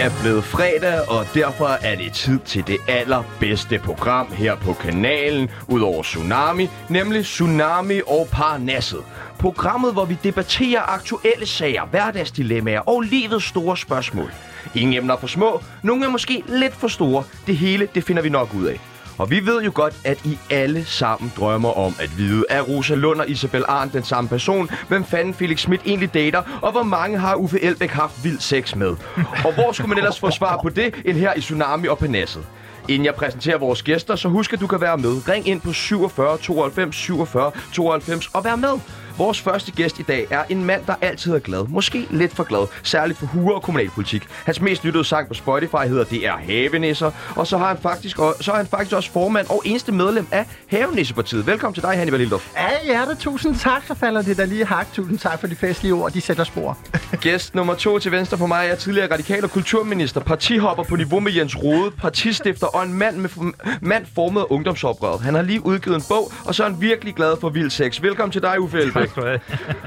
er blevet fredag, og derfor er det tid til det allerbedste program her på kanalen, udover Tsunami, nemlig Tsunami og Parnasset. Programmet, hvor vi debatterer aktuelle sager, hverdagsdilemmaer og livets store spørgsmål. Ingen emner for små, nogle er måske lidt for store. Det hele, det finder vi nok ud af. Og vi ved jo godt, at I alle sammen drømmer om at vide, er Rosa Lund og Isabel Arndt den samme person? Hvem fanden Felix Schmidt egentlig dater? Og hvor mange har Uffe Elbæk haft vild sex med? Og hvor skulle man ellers få svar på det, end her i Tsunami og Panasset? Inden jeg præsenterer vores gæster, så husk, at du kan være med. Ring ind på 47 92 47 92 og vær med. Vores første gæst i dag er en mand, der altid er glad. Måske lidt for glad, særligt for huer og kommunalpolitik. Hans mest lyttede sang på Spotify hedder Det er Havenisser, og så, har han faktisk, og, så er han faktisk også formand og eneste medlem af Havenissepartiet. Velkommen til dig, Hannibal Lindorf. Ja, hjertet, tusind tak, så falder det der lige hak. Tusind tak for de festlige ord, de sætter spor. Gæst nummer to til venstre for mig er tidligere radikal og kulturminister, partihopper på niveau med Jens Rode, partistifter og en mand, med mand formet af ungdomsoprøret. Han har lige udgivet en bog, og så er han virkelig glad for vild sex. Velkommen til dig, Uffe Elbæk. Have.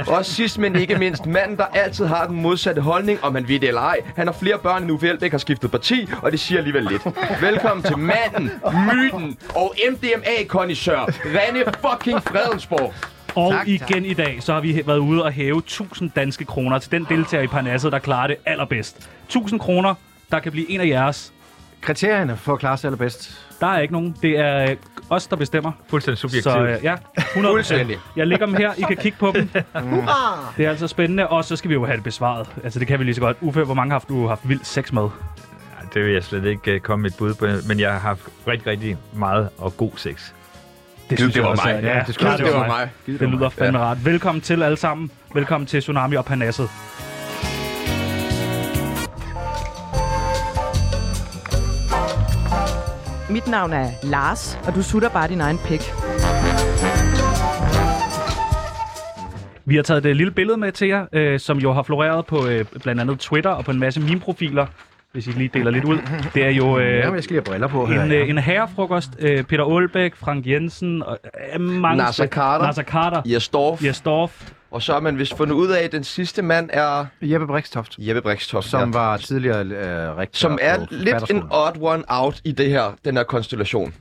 Og sidst, men ikke mindst, manden, der altid har den modsatte holdning, om han ved det eller ej. Han har flere børn, end Uffe Elbæk har skiftet parti, og det siger alligevel lidt. Velkommen til manden, myten og MDMA-kondisør, René fucking Fredensborg. Og Tak, igen tak. i dag, så har vi været ude og hæve 1000 danske kroner til den deltager i Parnasset, der klarer det allerbedst. 1000 kroner, der kan blive en af jeres. Kriterierne for at klare sig allerbedst. Der er ikke nogen. Det er øh, os, der bestemmer. Fuldstændig subjektivt. Så øh, ja, 100 Fuldstændig. Jeg lægger dem her. I kan kigge på dem. Det er altså spændende. Og så skal vi jo have det besvaret. Altså, det kan vi lige så godt. Uffe, hvor mange har du haft vildt sex med? Ja, det vil jeg slet ikke uh, komme med et bud på, men jeg har haft rigtig, rigtig meget og god sex. Det det var også, mig. er- Ja, Ja, det, det, det var mig. det lyder fandme rart. Velkommen til alle sammen. Velkommen til Tsunami og Parnasset. Mit navn er Lars, og du sutter bare din egen pik. Vi har taget et lille billede med til jer, øh, som jo har floreret på øh, blandt andet Twitter og på en masse meme-profiler, hvis I lige deler lidt ud. Det er jo øh, Ja, men jeg skal lige have briller på her. en, ja. øh, en herrefrokost. Øh, Peter Aalbæk, Frank Jensen, og, øh, mange... Nasser Carter. Nasser Carter. Jesdorf. Jes Dorf. Og så har man vist fundet ud af, at den sidste mand er Jeppe Brikstoft, Jeppe Brikstoft. som ja. var tidligere øh, rektor som er på lidt en odd one out i det her, den her konstellation.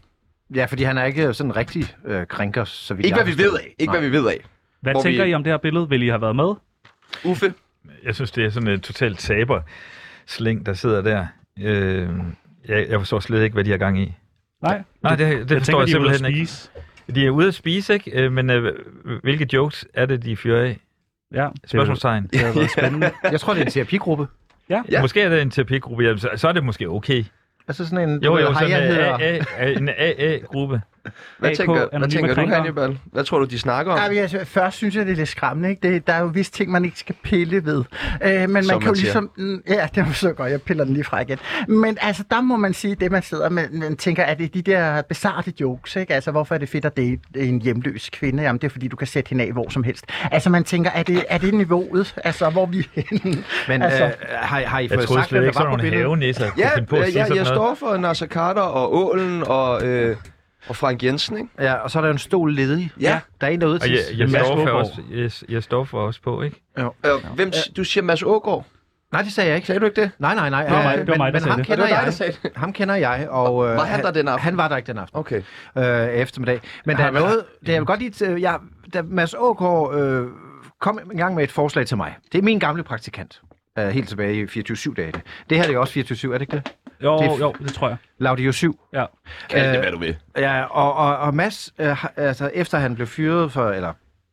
Ja, fordi han er ikke sådan rigtig øh, krænker, så vidt Ikke hvad vi ved af. Ikke Nej. hvad vi ved af. Hvad Hvor tænker vi- I om det her billede? Vil I have været med? Uffe? Jeg synes, det er sådan en totalt taber sling, der sidder der. Øh, jeg, jeg forstår slet ikke, hvad de har gang i. Nej. Nej, det, det jeg forstår tænker, jeg de simpelthen ikke. De er ude at spise, ikke? Øh, Men øh, hvilke jokes er det, de fyrer af? Ja, Spørgsmålstegn. det har været spændende. Jeg tror, det er en terapigruppe. Ja. Ja. Måske er det en terapigruppe, ja, så, så er det måske okay. Altså sådan en... Jo, jo, ved, sådan Haya en hedder... AA, en AA-gruppe. Hvad AK, tænker, hvad tænker du. Hannibal? Hvad tror du, de snakker om? Ja, altså, først synes jeg, det er lidt skræmmende. Ikke? Det, der er jo vist ting, man ikke skal pille ved. Øh, men man Som kan jo man siger. ligesom... Mm, Ja, det er så godt. Jeg piller den lige fra igen. Men altså, der må man sige, det man sidder med, man tænker, at det er de der bizarre jokes, ikke? Altså, hvorfor er det fedt at date en hjemløs kvinde? Jamen, det er fordi, du kan sætte hende af hvor som helst. Altså, man tænker, er det, er det niveauet? Altså, hvor vi er henne? Men Altså- øh, har, har I Jeg fået troede sagt, slet ikke, der sådan var på nogle kunne Ja, på ja, jeg noget. står for Nasser Carter og Ålen og, øh, og Frank Jensen, ikke? Ja, og så er der jo en stol ledig. Ja. Der er en derude Og til... jeg, jeg, Mads står for også, jeg, jeg står for også på, ikke? Øh, hvem, du siger Mads Ågaard. Nej, det sagde jeg ikke. Sagde du ikke det? Nej, nej, nej. Det var mig- Øh, det var mig, der men, sagde ham det. kender Og det var dig, jeg. der sagde det. Ham kender jeg, og... Øh, Var han der den aften? Han var der ikke den aften. Okay. øh, eftermiddag. Men der er noget, det jeg vil godt lige, jeg, da Mads Ågaard øh, kom i gang med et forslag til mig. Det er min gamle praktikant. Øh, helt tilbage i 24-7 dage. Det her det er også 24-7, er det ikke det? Jo, Det er f- jo, det tror jeg. Laudio 7. Ja. Kald det, Øh, hvad du vil. Ja, og, og, og Mads, øh, altså efter han blev fyret for, eller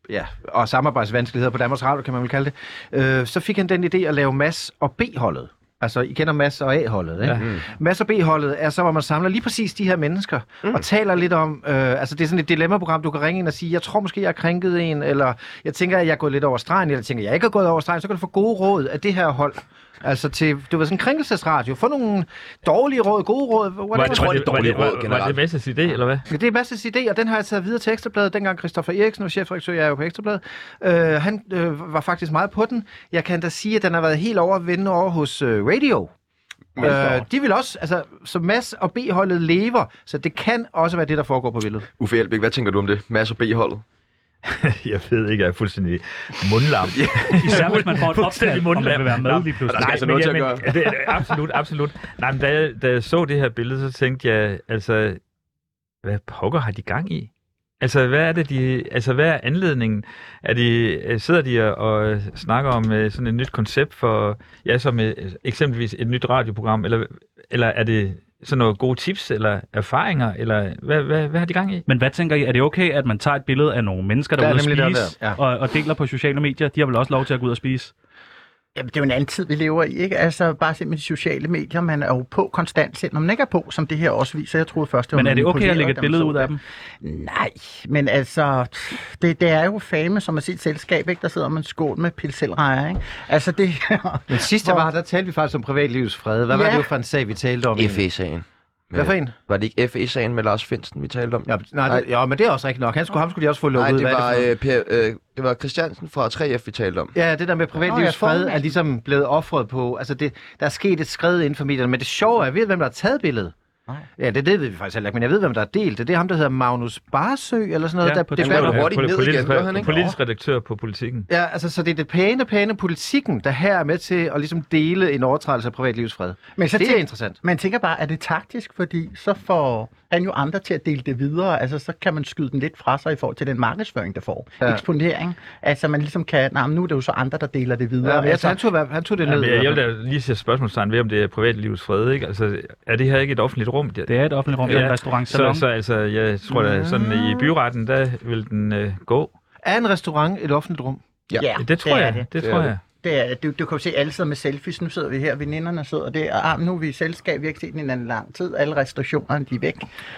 ja, og samarbejdsvanskeligheder på Danmarks Radio, kan man vel kalde det, øh, så fik han den idé at lave Mads og B-holdet. Altså, I kender Mads og A-holdet, ikke? Ja. Ja. Mads og B-holdet er så, hvor man samler lige præcis de her mennesker, mm. og taler lidt om, øh, altså det er sådan et dilemma-program, du kan ringe ind og sige, jeg tror måske, jeg har krænket en, eller jeg tænker, at jeg er gået lidt over stregen, eller jeg tænker, jeg ikke er gået over stregen, så kan du få gode råd af det her hold. Altså til, du ved, sådan en krænkelsesradio. Få nogle dårlige råd, gode råd. whatever. Jeg tror, det er dårlige var, råd var, var generelt. det Masses idé, eller hvad? Ja, det er Masses idé, og den har jeg taget videre til Ekstrabladet. Dengang Christoffer Eriksen var chefredaktør, jeg er jo på Ekstrabladet. Øh, han øh, var faktisk meget på den. Jeg kan da sige, at den har været helt over at vinde over hos øh, Radio. Øh, de vil også, altså, så Mads og B-holdet lever, så det kan også være det, der foregår på billedet. Uffe Elbæk, hvad tænker du om det? Mads og B-holdet. jeg ved ikke, jeg er fuldstændig mundlam. Især hvis man får et opkald, om man mundlam. vil være med lige pludselig. Skal altså noget til at men- Det, absolut, absolut. Nej, men da jeg, da jeg så det her billede, så tænkte jeg, altså, hvad pokker har de gang i? Altså, hvad er det, de, altså, hvad er anledningen? Er de, øh, sidder de og, og snakker om øh, sådan et nyt koncept for, ja, som øh, eksempelvis et nyt radioprogram, eller, eller er det sådan nogle gode tips, eller erfaringer, eller hvad, hvad, hvad har de gang i? Men hvad tænker I? Er det okay, at man tager et billede af nogle mennesker, der Der er ude at spise, der, ja. og, og deler på sociale medier? De har vel også lov til at gå ud og spise? Jamen, det er jo en anden tid, vi lever i, ikke? Altså, bare se med de sociale medier, man er jo på konstant, selvom man ikke er på, som det her også viser. Jeg troede først, det var Men er det okay at lægge et billede ud af det. dem? Nej, men altså, det, det er jo fame, som se et selskab, ikke? Der sidder man skål med pilselrejer, ikke? Altså, det... Men sidst jeg var der talte vi faktisk om privatlivets fred. Hvad var Ja. det jo for en sag, vi talte om? FE-sagen. Hvad for en? Var det ikke FE-sagen med Lars Finsten, vi talte om? Ja, nej, det, ja, men det er også rigtigt nok. Han skulle, ham skulle de også få lukket Nej, ud. det Hvad var, noget? øh, per, øh, det var Christiansen fra 3F, vi talte om. Ja, det der med privatlivets fred er ligesom blevet offret på. Altså, det, der er sket et skred inden for medierne, men det sjove er, ved, hvem der har taget billedet. Nej. Ja, det, det ved vi faktisk heller ikke, men jeg ved, hvem der har delt det. Det er ham, der hedder Magnus Barsø, eller sådan noget. Ja, der, det, du hurtigt ned politisk, igen, gør han ikke? politisk redaktør på politikken. Ja, altså, så det er det pæne, pæne politikken, der her er med til at ligesom dele en overtrædelse af privatlivets fred. Men så Det er tænk- interessant. Man tænker bare, er det taktisk, fordi så får han jo andre til at dele det videre. Altså, så kan man skyde den lidt fra sig i forhold til den markedsføring, der får. Ja. Ja. Eksponering. Altså, man ligesom kan, nej, men nu er det jo så andre, der deler det videre. Ja, jeg, altså, han, tog, han tog det Ja, ned. i jeg, jeg vil da lige sætte spørgsmålstegn ved, om det er privatlivets fred, ikke? Altså, er det her ikke et offentligt rum? Det, Det er et offentligt rum, det er en restaurant så, så altså, jeg tror da, sådan i byretten, der vil den øh, gå. Er en restaurant et offentligt rum? Ja. ja, Det tror det jeg, det. det, Det tror er jeg. Det er, du, du kan jo se alle sidder med selfies. Nu sidder vi her, veninderne sidder der. Ah, nu er vi i selskab, vi har ikke set hinanden lang tid. Alle restriktionerne, de er væk.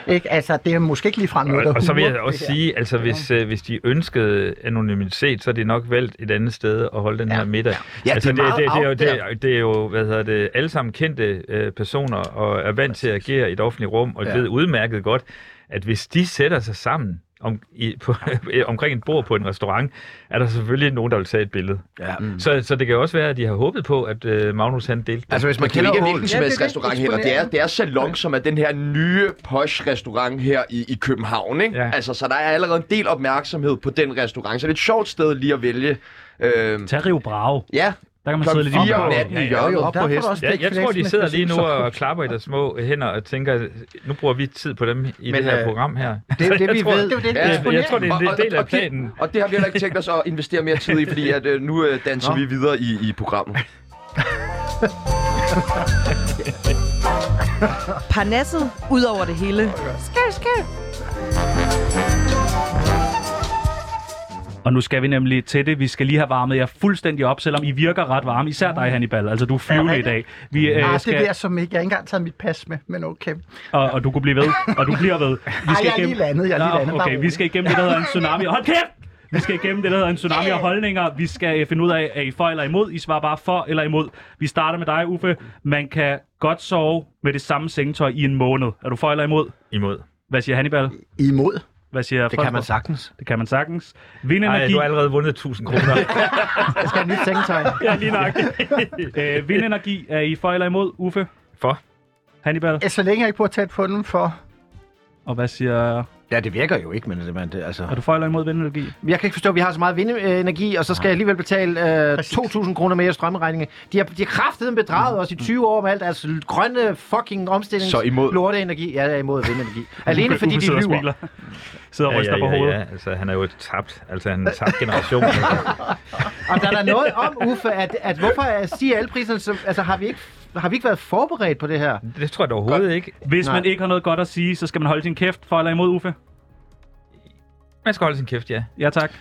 Ikke? Altså, det er måske ikke ligefrem noget, der Og, og så vil jeg også det sige, altså hvis, øh, hvis de ønskede anonymitet, så er de nok valgt et andet sted at holde den Ja. her middag. Ja, altså, det er meget det, det, er jo, det, er, det er jo, hvad hedder det, alle sammen kendte øh, personer og er vant til at agere i et offentligt rum, og ja. ved udmærket godt, at hvis de sætter sig sammen om, i, på, omkring et bord på en restaurant, er der selvfølgelig nogen, der vil tage et billede. Ja. Mm. Så, så det kan også være, at de har håbet på, at øh, Magnus han delte. Altså, hvis man jo kender ikke hvilken som Ja, helst det er det. restaurant heller. Det er, det er Salon, som er den her nye posh-restaurant her i, i København. Ikke? Ja. Altså, så der er allerede en del opmærksomhed på den restaurant. Så det er et sjovt sted lige at vælge. Øhm, Tag Rio Bravo. ja, Der kan man sidde lidt i 4 om på. natten i Jo, op på hesten. Ja, jeg tror, de sidder lige nu og klapper i deres små hænder og tænker, nu bruger vi tid på dem i Men, det her øh, program her. det, det vi Jeg tror- ved, Det er det, Ja, ja, Jeg, jeg tror, det er Og- en del af det- planen. Og det har vi heller ikke tænkt os at investere mere tid i, fordi at, øh, nu øh, danser Nå. vi videre i, i programmet. Parnasset ud over det hele. Skæv, skæv. Og nu skal vi nemlig til det. Vi skal lige have varmet jer fuldstændig op, selvom I virker ret varme. Især dig, Hannibal. Altså, du er flyvende i dag. Vi, øh, Ah, det skal, vil jeg som ikke. Jeg har ikke engang taget mit pas med, men okay. og, og du kunne blive ved. Og du bliver ved. Vi Ej, jeg er lige landet, jeg er lige Nå, landet. Okay, vi skal igennem det, der hedder en tsunami. Hold kæft! Vi skal igennem det, der hedder en tsunami af holdninger. Vi skal øh, finde ud af, er I for eller imod? I svarer bare for eller imod. Vi starter med dig, Uffe. Man kan godt sove med det samme sengetøj i en måned. Er du for eller imod? Imod. Hvad siger Hannibal? Er imod. Hvad siger det kan man Fredensborg? sagtens. Det kan man sagtens. Vindenergi. du har allerede vundet 1000 kroner. Jeg skal have nyt sengetøj. Ja, lige nok. øh, vindenergi. Er I for eller imod, Uffe? For. Hannibal. Ja, Så længe jeg ikke bruger tæt på den for... Og hvad siger... Ja, det virker jo ikke, men det, men det, altså... Er du for eller imod vindenergi? Jeg kan ikke forstå, at vi har så meget vindenergi, og så skal jeg alligevel betale øh, Præcis. 2.000 kroner mere i strømregningen. De har, de har kraftet bedraget os i 20 år med alt deres grønne fucking omstilling. Så imod. Lorteenergi. Ja, jeg er imod vindenergi. Alene fordi Uffe de lyver. smiler. Sidder og Ja, ryster ja, på ja, hovedet. ja. Altså, han er jo et tabt, altså en tabt generation. Og der er der noget om, Uffe, at, at hvorfor er- stiger alle priserne? Så, altså, har vi, ikke, har vi ikke været forberedt på det her? det tror jeg da overhovedet ikke. Hvis Nej. man ikke har noget godt at sige, så skal man holde sin kæft. For eller imod, Uffe? Man skal holde sin kæft, ja. Ja, tak.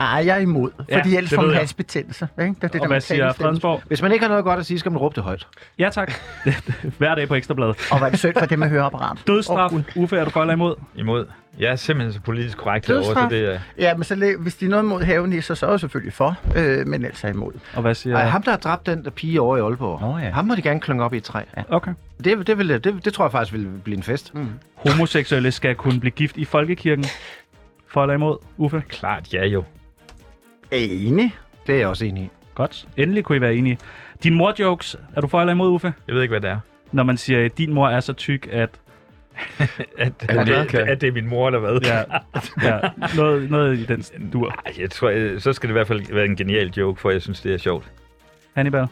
Ej, jeg er imod. Ja, Fordi ellers får man halsbetændelse. Ikke? Det er det, Og der hvad siger. Fredensborg? Hvis man ikke har noget godt at sige, skal man råbe det højt. Ja, tak. Hver dag på Ekstrabladet. Og hvad er det synd for det med høreapparat? Dødsstraf. Åh, Gud. Uffe, er du for eller imod? Imod. Jeg er simpelthen så politisk korrekt herovre, så det er... Ja, men så hvis de er noget mod havenisser, så er jeg selvfølgelig for, øh, men ellers er imod. Og hvad siger... Ej, ham, der har dræbt den der pige over i Aalborg, Nå ja. ham må de gerne klynge op i et træ. Okay. Det, det, vil, det, det tror jeg faktisk vil blive en fest. Mm. Homoseksuelle skal kunne blive gift i folkekirken. For eller imod, Uffe? Klart, ja jo. Er I enig? Det er jeg også enig i. Godt. Endelig kunne I være enige. Din mor-jokes. Er du for eller imod, Uffe? Jeg ved ikke, hvad det er. Når man siger, at din mor er så tyk, at... At, Er at, det at det er min mor, eller hvad? Ja, ja. Noget, noget i den dur. Jeg tror, øh, så skal det i hvert fald være en genial joke, for jeg synes, det er sjovt. Hannibal, Ah,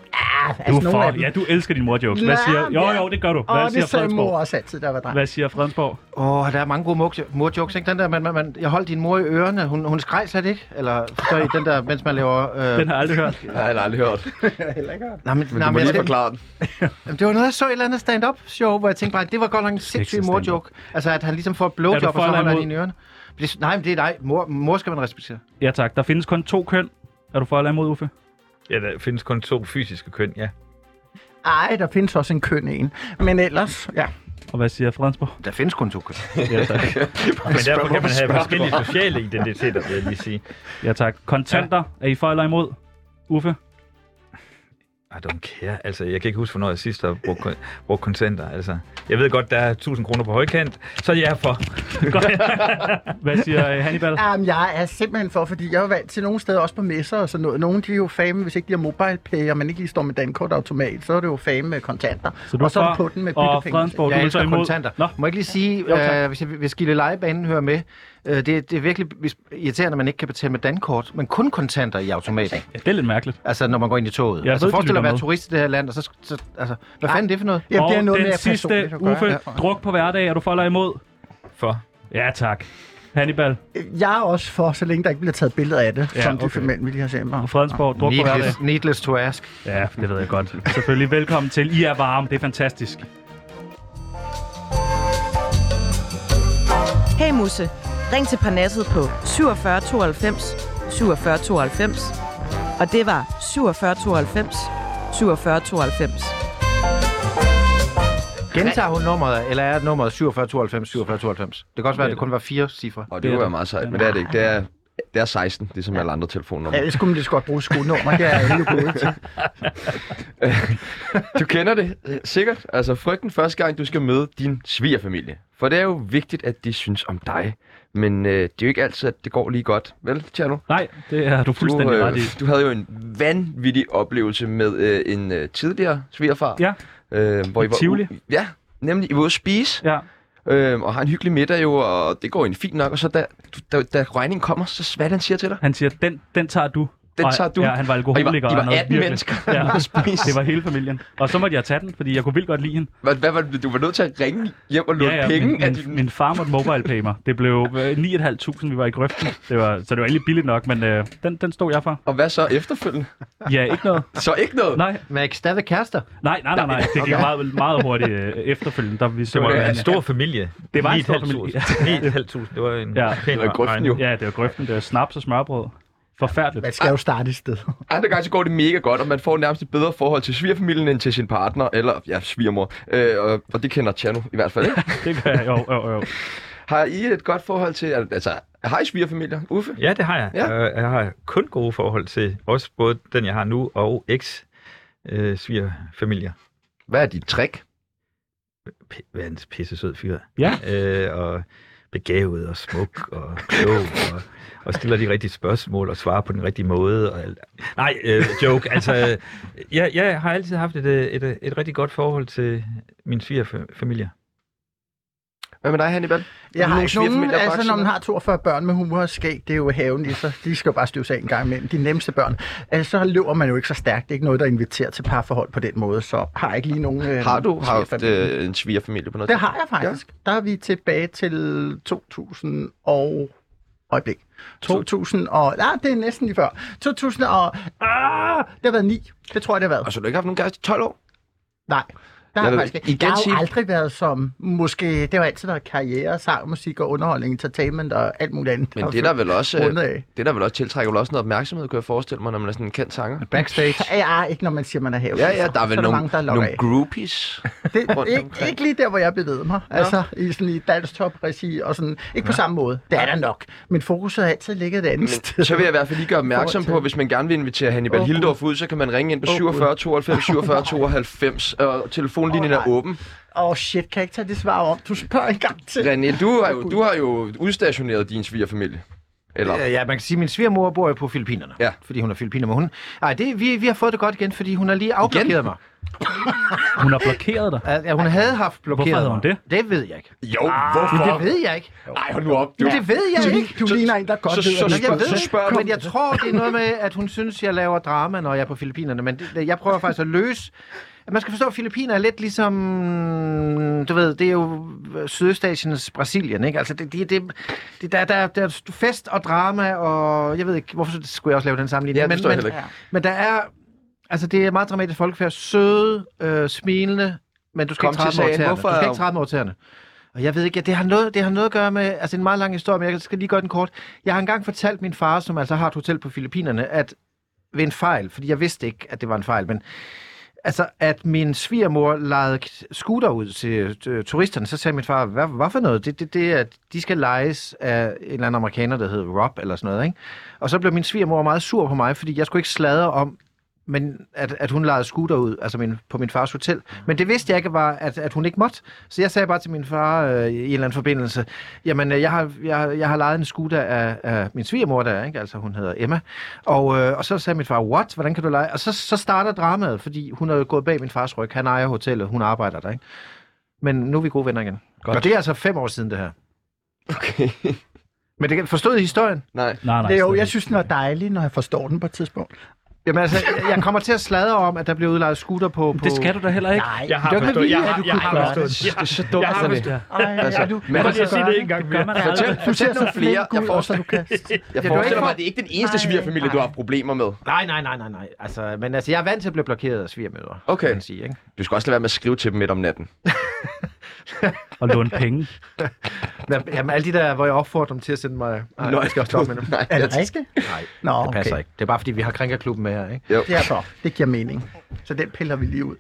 altså, nogle af for, dem. ja, du elsker din mor-jokes. Hvad siger... Jo, ja. jo, det gør du. Åh, Hvad siger det sagde mor også altid, der var dreng. Hvad siger Fredensborg? Åh, oh, der er mange gode mor- mor-jokes, ikke? Den der, man, man, man, jeg holdt din mor i ørerne. Hun, hun skreg slet ikke. Eller forstår I den der, mens man laver... Øh... Den har jeg aldrig hørt. Nej, jeg har aldrig hørt. Heller ikke hørt. Nej, men, Men nej, du må lige forklare den. Jamen, det var noget, jeg så i et eller andet stand-up show, hvor jeg tænkte bare, det var godt nok en sindssyg mor-joke. Altså, at han ligesom får et du blowjob, og så holder han i ørerne. Det, nej, men det er dig. Mor, mor skal man respektere. Ja tak, der findes kun to køn. Er du for eller imod, Uffe? Ja, der findes kun to fysiske køn, ja. Ej, der findes også en køn en. Men ellers, ja. Og hvad siger Fredensborg? Der findes kun to køn. Ja tak. Men derfor kan man have forskellige sociale identiteter, vil jeg lige sige. Ja, tak. Kontanter, er I for eller imod? Uffe? I don't care. Altså, jeg kan ikke huske, hvornår jeg sidst har brugt, brugt kontanter. Altså, jeg ved godt, der er 1000 kroner på højkant, så jeg er for. Hvad siger øh, Hannibal? Um, jeg er simpelthen for, fordi jeg er vant til nogle steder, også på messer og sådan noget. Nogle de er jo fame, hvis ikke de har mobile pay, og man ikke lige står med dankortautomat, så er det jo fame med kontanter. Så du og så er på den med og byttepenge. Fredensborg, du er så imod. kontanter. Nå, Må jeg ikke lige sige, Jo, øh, hvis, jeg, hvis Gilde Lejebanen hører med, øh, det, det er virkelig hvis- irriterende, at man ikke kan betale med dankort, men kun kontanter i automaten. ja, det er lidt mærkeligt. Altså, når man går ind i toget. Jeg altså, ved, de forestil dig at være turist i det her land, og så... så altså, hvad fanden er det for noget? Jamen, det er og noget den mere sidste. Uffe, Ja. druk på hverdag, er du for eller imod? For. Ja, tak. Hannibal Jeg er også for, så længe der ikke bliver taget billeder af det, Ja, ja, som de okay. okay. mænd, vi lige har set mig. og Fredensborg, druk på hverdag. Needless, needless to ask. Ja, det ved jeg godt. Selvfølgelig. Velkommen til. I er varme. Det er fantastisk. Hey Musse, ring til Parnasset på 47 92 47 92. Og det var 47 92 47 92. Gentager hun nummeret, eller er nummeret 47 92 47 92? Det kan også være, at det kun var fire cifre. Og Det er det. meget sejt, men det er det ikke. Det er, det er 16, ligesom alle andre telefonnumre. Ja, det skulle man lige godt bruge skolenummer. Det er alle gode til. Du kender det øh, sikkert. Altså frygten første gang, du skal møde din svigerfamilie. For det er jo vigtigt, at de synes om dig. Men øh, det er jo ikke altid, at det går lige godt. Vel, Tjerno? Nej, det er du fuldstændig du, ret i. du havde jo en vanvittig oplevelse med øh, en øh, tidligere svigerfar. Ja. Øh, hvor I var Tivoli? ja, nemlig I var ude at spise. Ja. Øh, og har en hyggelig middag jo, og det går egentlig fint nok. Og så da, da, da regningen kommer, så hvad han siger til dig? Han siger, den, den tager du. Den Og- tager du. Ja, han var Og I var, alkoholiker. I var noget 18 virkelig. mennesker, Ja. der. Det var hele familien. Og så måtte jeg tage den, fordi jeg kunne vildt godt lide hende. Hvad, hvad var det, du var nødt til at ringe hjem og låne Ja, ja, penge min, af min, din... min far måtte mobile pay mig. Det blev øh, 9.500, vi var i grøften. Det var, så det var egentlig billigt nok, men øh, den, den stod jeg for. Og hvad så efterfølgende? Ja, ikke noget. Så ikke noget? Nej, Men er I stadig kærester? nej, nej, nej, nej. Det gik meget, meget hurtigt øh, efterfølgende, da vi så Det var en stor familie. Det var en stor 9.500. familie. 9.500. Det var en Ja. pæn Det var grøften jo. Ja, det var grøften. Det var snaps og smørbrød. Forfærdeligt. Man skal jo starte et sted. Andre gange så går det mega godt, og man får nærmest et bedre forhold til svigerfamilien end til sin partner, eller ja, svigermor. Øh, og, og det kender Tjerno i hvert fald, ikke? Det gør jeg. Jo, jo, jo. Har I et godt forhold til, altså, har I svigerfamilier? Uffe? Ja, det har jeg. Ja. Ja. Jeg har kun gode forhold til også både den, jeg har nu, og eks øh, svigerfamilier. Hvad er dit trick? P- verdens pisse sød fyr. Ja. Øh, og begavet og smuk og klog og, og stiller de rigtige spørgsmål og svarer på den rigtige måde. Og alt. Nej, øh, joke. Altså, øh, jeg, jeg har altid haft et, øh, et, et, et rigtig godt forhold til min svigerfamilie. Hvad med dig, Hannibal? Jeg har ikke nogen, altså når man har 42 børn med humor og skæg, det er jo haven i sig. De skal jo bare støves af en gang imellem. De nemmeste børn. Altså, så løber man jo ikke så stærkt. Det er ikke noget, der inviterer til parforhold på den måde. Så har jeg ikke lige nogen... Øh, Har du haft øh, en svigerfamilie på noget Det har jeg faktisk. Ja. Der er vi tilbage til 2000 og... Øjeblik. 2000 og... Nej, det er næsten lige før. 2000 og... Ah, det har været 9. Det tror jeg, det har været. Og så har du ikke haft nogen kæreste i 12 år? Nej. Der har faktisk igen Jeg har sige- jo aldrig været som, måske, det har altid været karriere, sang, musik og underholdning, entertainment og alt muligt andet. Men det er der vel også, øh, det er der vel også tiltrækker vel også noget opmærksomhed, kan jeg forestille mig, når man er sådan en kendt sanger. Backstage. Ja, ikke når man siger, man er hævet. Ja, ja, der er vel nogle, mange, der nogle af. groupies. Det, ikke, ikke lige der, hvor jeg bevæger mig. Altså, i sådan i danstop-regi og sådan. Ikke på samme måde. Det er der nok. Men fokuset har altid ligget et andet sted. Så vil jeg i hvert fald lige gøre opmærksom på, hvis man gerne vil invitere Hannibal Åh, Hildorf ud, så kan man ringe ind på Åh, 47 92 47 92, og telefonlinjen Åh, er nej. åben. Åh, oh, shit, kan jeg ikke tage det svar om? Du spørger en gang til. René, du har jo, du har jo udstationeret din svigerfamilie. Eller? Ja, man kan sige, at min svigermor bor jo på Filippinerne. Ja. Fordi hun er filippiner. Men hun... Ej, det, vi, vi har fået det godt igen, fordi hun har lige afblokeret mig. Hun har blokeret dig. Ja, hun havde haft blokeret Hvorfor havde hun det? Det ved jeg ikke. Jo, Men hvorfor? det ved jeg ikke. Nej, hold nu op. Du. Men det ved jeg ikke. Du ligner en, der godt så- ved, så du jeg spørg- ved så det, spørger men jeg tror, det er noget med, at hun synes, jeg laver drama, når jeg er på Filippinerne. Men det, jeg prøver faktisk at løse... at Man skal forstå, at Filippiner er lidt ligesom... Du ved, det er jo Sydøstasiens Brasilien, ikke? Altså, det, det, det, det der, der, der er fest og drama, og jeg ved ikke, hvorfor skulle jeg også lave den sammenligning. Ja, det men, men, ikke. men der er... Altså, det er meget dramatisk folkefærd. Søde, øh, smilende, men du skal Kom ikke træde sagen. Hvorfor Du skal ikke træde over tæerne. Og jeg ved ikke, det har, noget, det har noget at gøre med, altså en meget lang historie, men jeg skal lige gøre den kort. Jeg har engang fortalt min far, som altså har et hotel på Filippinerne, at ved en fejl, fordi jeg vidste ikke, at det var en fejl, men altså, at min svigermor lejede scooter ud til øh, turisterne, så sagde min far, hvad, hvad for noget? Det, det, det er, at de skal lejes af en eller anden amerikaner, der hedder Rob, eller sådan noget, ikke? Og så blev min svigermor meget sur på mig, fordi jeg skulle ikke sladre om, men at, at hun lejede scooter ud, altså min, på min fars hotel. Men det vidste jeg ikke var, at, at hun ikke måtte. Så jeg sagde bare til min far øh, i en eller anden forbindelse, jamen øh, jeg har, jeg, jeg har lejet en scooter af, af min svigermor der, ikke? altså hun hedder Emma. Og, øh, og så sagde min far, what? Hvordan kan du lege? Og så, så starter dramaet, fordi hun er jo gået bag min fars ryg. Han ejer hotellet, hun arbejder der, ikke? Men nu er vi gode venner igen. Godt. Og det er altså fem år siden det her. Okay. Men det forstod I historien? Nej. Nej, nej. Det er jo, jeg synes, den er dejlig, når jeg forstår den på et tidspunkt. Jamen altså, jeg- jeg kommer til at sladre om, at der bliver udlejet scooter på... på... Det skal du da heller ikke. Nej, Jeg har Det forstået. vildt, Jeg har, jeg kunne har forstået. Det er så dumt, Jeg har forstået. det. Ej, Altså, du, men er Prøv du lige at så sige det en gang mere. Fortæl. Du ser så flere. Jeg forestiller, du jeg er forestiller ikke mig, at det er ikke den eneste svigerfamilie, du har problemer med. Nej, nej, nej, nej, nej. Altså, men altså, jeg er vant til at blive blokeret af svigermøder, Okay. kan man sige, ikke? Du skal også lade være med at skrive til dem midt om natten. Og låne penge. Jamen, alle de der, hvor jeg opfordrer dem til at sende mig... Nej, Nå, jeg skal også stoppe med dem. Nej, Er det rigtigt? Nej, Nå, det passer okay. ikke. Det er bare, fordi vi har krænkerklubben med her, ikke? Jo. Derfor, det giver mening. Så den piller vi lige ud.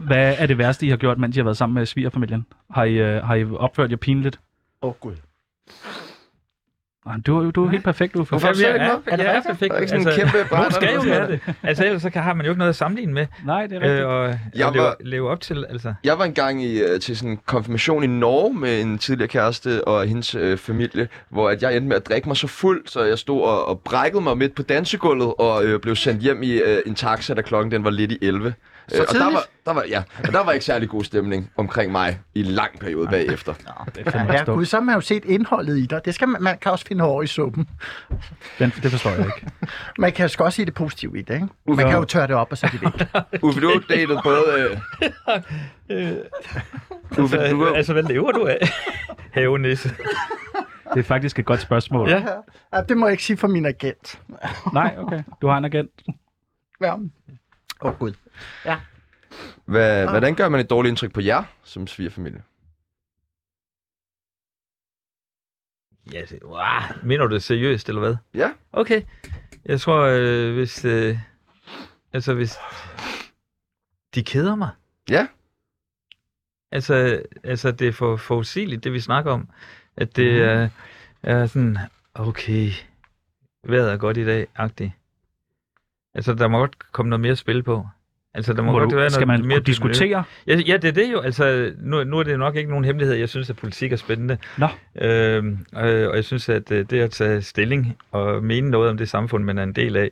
Hvad er det værste, I har gjort, mens I har været sammen med svigerfamilien? Har I, øh, har I opført jer pinligt? Åh, oh, Gud. Du, er du er helt perfekt, Uffe. Hvorfor siger du ikke noget? ja, det er perfekt. Der er ikke sådan en kæmpe brænder, skal jo have det. Altså ellers så kan, har man jo ikke noget at sammenligne med. Nej, det er rigtigt. Øh, og, Jeg og leve, var- leve op til, altså. Jeg var engang i, øh, til sådan en konfirmation i Norge med en tidligere kæreste og hendes øh, familie, hvor at jeg endte med at drikke mig så fuld, så jeg stod og, og brækkede mig midt på dansegulvet og øh, blev sendt hjem i øh, en taxa, da klokken den var lidt i 11. Så og der var, der var, ja, og der var ikke særlig god stemning omkring mig i en lang periode bagefter. det er fandme Ja. Gud, så har man jo set indholdet i dig. Det skal man, man kan også finde over i suppen. Den, det forstår jeg ikke. Man kan sgu også se det positive i det, ikke? Man Uffe. kan jo tørre det op, og så er det væk. Uffe, du har datet både... Øh... Uffe, du Altså, har... altså, hvad lever du af? Havenisse. Det er faktisk et godt spørgsmål. Ja. Ja, det må jeg ikke sige for min agent. Nej, okay. Du har en agent. Ja. Åh, oh, Gud. Hvad, hvordan gør man et dårligt indtryk på jer som svigerfamilie? Ja, det, wow. Mener du det seriøst, eller hvad? Ja. Okay. Jeg tror, øh, hvis... Øh, altså, hvis... De keder mig. Ja. Altså, altså det er for forudsigeligt, det vi snakker om. At det Mhm. er, er sådan, okay, vejret er godt i dag, agtigt. Altså, der må godt komme noget mere spil på. Altså, der må, Må godt du, være skal noget man mere diskutere? Ja, ja, det er det jo. Altså, nu, nu er det nok ikke nogen hemmelighed. Jeg synes, at politik er spændende. Nå. Øhm, øh, og jeg synes, at øh, det at tage stilling og mene noget om det samfund, man er en del af,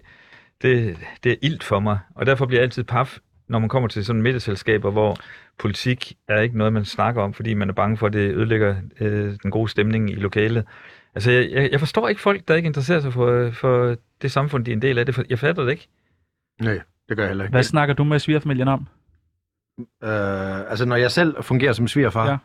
det, det er ildt for mig. Og derfor bliver jeg altid paf, når man kommer til sådan middagsselskaber, hvor politik er ikke noget, man snakker om, fordi man er bange for, at det ødelægger øh, den gode stemning i lokalet. Altså, jeg, jeg, jeg forstår ikke folk, der ikke interesserer sig for, for det samfund, de er en del af. Det, jeg fatter det ikke. Nej, det gør jeg heller ikke. Hvad snakker du med svigerfamilien om? Øh, altså, når jeg selv fungerer som svigerfar. Ja.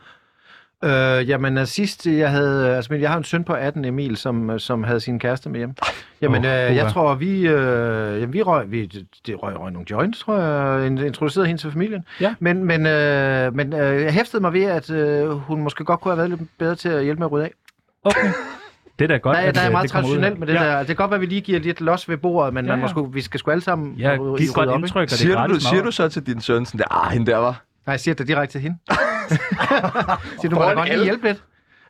Øh, jamen, øh, sidst jeg havde... Altså, men jeg har en søn på 18, Emil, som, øh, som havde sin kæreste med hjem. Jamen, Åh, øh, jeg tror, vi... Øh, jamen, vi røg... Vi, det, røg, røg nogle joints, tror jeg. in- Introducerede hende til familien. Ja. Men, men, øh, men øh, jeg hæftede mig ved, at øh, hun måske godt kunne have været lidt bedre til at hjælpe med at rydde af. Okay. Det er da godt, Der, er- at der er øh, meget det traditionelt med det ja. der. Det kan godt være, at vi lige giver lidt los ved bordet, men Ja, ja. Man må sgu, vi skal sgu alle sammen Ja, rydde- giv et godt op, indtryk, og det er Siger du, gratis siger mad. du så til din søn sådan der, ah, hende der var? Nej, jeg siger det direkte til hende. siger du, må da godt lige hjælpe lidt.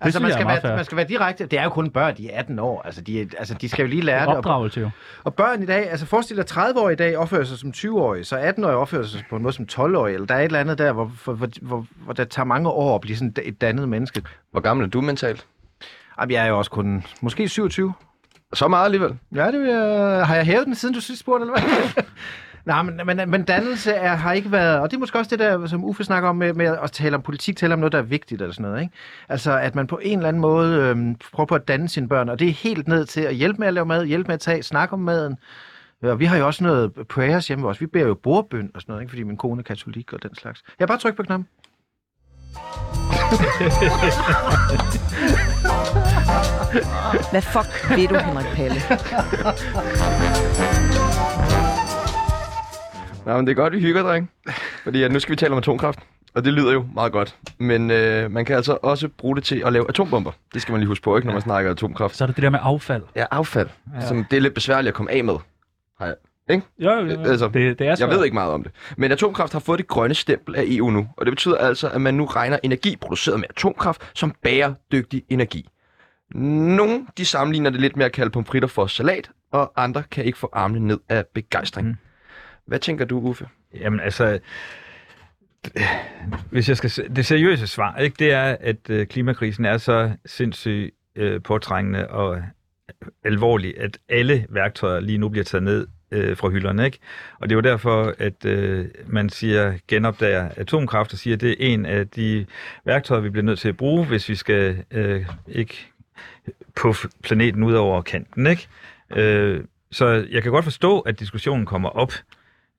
Altså, synes man skal, være, man skal være direkte. Det er jo kun børn, de er 18 år. Altså, de, altså, de skal jo lige lære det. Og, Opdragelse jo. og børn i dag, altså forestil dig 30-årige i dag opfører sig som 20-årige, så 18-årige opfører sig på en måde som 12-årige. Eller der er et eller andet der, hvor, hvor, hvor, hvor, hvor der tager mange år at blive sådan et dannet menneske. Hvor gammel er du mentalt? Jamen, jeg er jo også kun måske 27. Så meget alligevel. Ja, det jeg... Har jeg hævet den, siden du sidst spurgte, eller hvad? Nej, men, men, men dannelse er, har ikke været... Og det er måske også det der, som Uffe snakker om, med, med at tale om politik, tale om noget, der er vigtigt eller sådan noget. Ikke? Altså, at man på en eller anden måde øhm, prøver på at danne sine børn, og det er helt ned til at hjælpe med at lave mad, hjælpe med at tage, snakke om maden. Og vi har jo også noget prayers hjemme også. Vi beder jo bordbøn og sådan noget, ikke? fordi min kone er katolik og den slags. Jeg bare tryk på knappen. Hvad fuck ved du, Henrik Palle? Nej, men det er godt, vi hygger, dreng. Fordi at nu skal vi tale om atomkraft. Og det lyder jo meget godt. Men øh, man kan altså også bruge det til at lave atombomber. Det skal man lige huske på, ikke, når man snakker atomkraft. Så er det det der med affald. Ja, affald. Ja. Som det er lidt besværligt at komme af med. Har jeg- Ikke? Jo, jo, jo. Altså, det, det er Jeg svært. ved ikke meget om det. Men atomkraft har fået det grønne stempel af EU nu. Og det betyder altså, at man nu regner energi produceret med atomkraft som bæredygtig energi. Nogle de sammenligner det lidt med at kalde pomfritter for salat, og andre kan ikke få armene ned af begejstring. Mm. Hvad tænker du, Uffe? Jamen altså, hvis jeg skal det seriøse svar, ikke, det er, at øh, klimakrisen er så sindssygt øh, påtrængende og alvorlig, at alle værktøjer lige nu bliver taget ned øh, fra hylderne. Ikke? Og det er jo derfor, at øh, man siger, genopdager atomkraft og siger, at det er en af de værktøjer, vi bliver nødt til at bruge, hvis vi skal øh, ikke puffe planeten ud over kanten. Ikke? Øh, så jeg kan godt forstå, at diskussionen kommer op,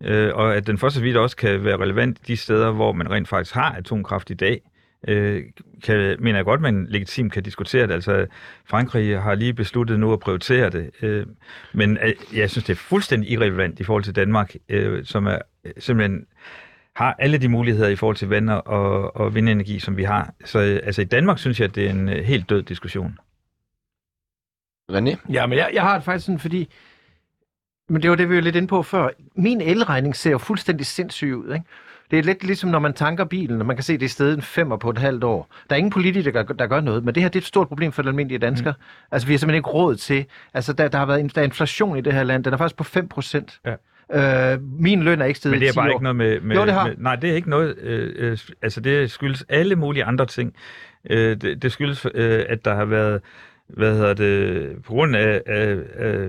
øh, og at den for så vidt også kan være relevant de steder, hvor man rent faktisk har atomkraft i dag. Øh, kan, mener jeg godt, man legitimt kan diskutere det. Altså, Frankrig har lige besluttet nu at prioritere det, øh, men øh, jeg synes, det er fuldstændig irrelevant i forhold til Danmark, øh, som er øh, simpelthen har alle de muligheder i forhold til vand og, og vindenergi, som vi har. Så øh, altså, i Danmark synes jeg, at det er en øh, helt død diskussion. René? Ja, men jeg, jeg har det faktisk sådan, fordi... Men det var det, vi var lidt inde på før. Min elregning ser jo fuldstændig sindssyg ud, ikke? Det er lidt ligesom, når man tanker bilen, og man kan se, det er stedet en femmer på et halvt år. Der er ingen politikere, der, gør- noget, men det her det er et stort problem for den almindelige dansker. Mm. Altså, vi har simpelthen ikke råd til... Altså, der, der har været der er inflation i det her land. Den er faktisk på 5 procent. Ja. Øh, min løn er ikke steget Men det er 10 bare år. ikke noget med... med Jo, det har. Med, nej, det er ikke noget... Øh, øh, altså, det skyldes alle mulige andre ting. Øh, det, det skyldes, øh, at der har været hvad hedder det, på grund af, af, af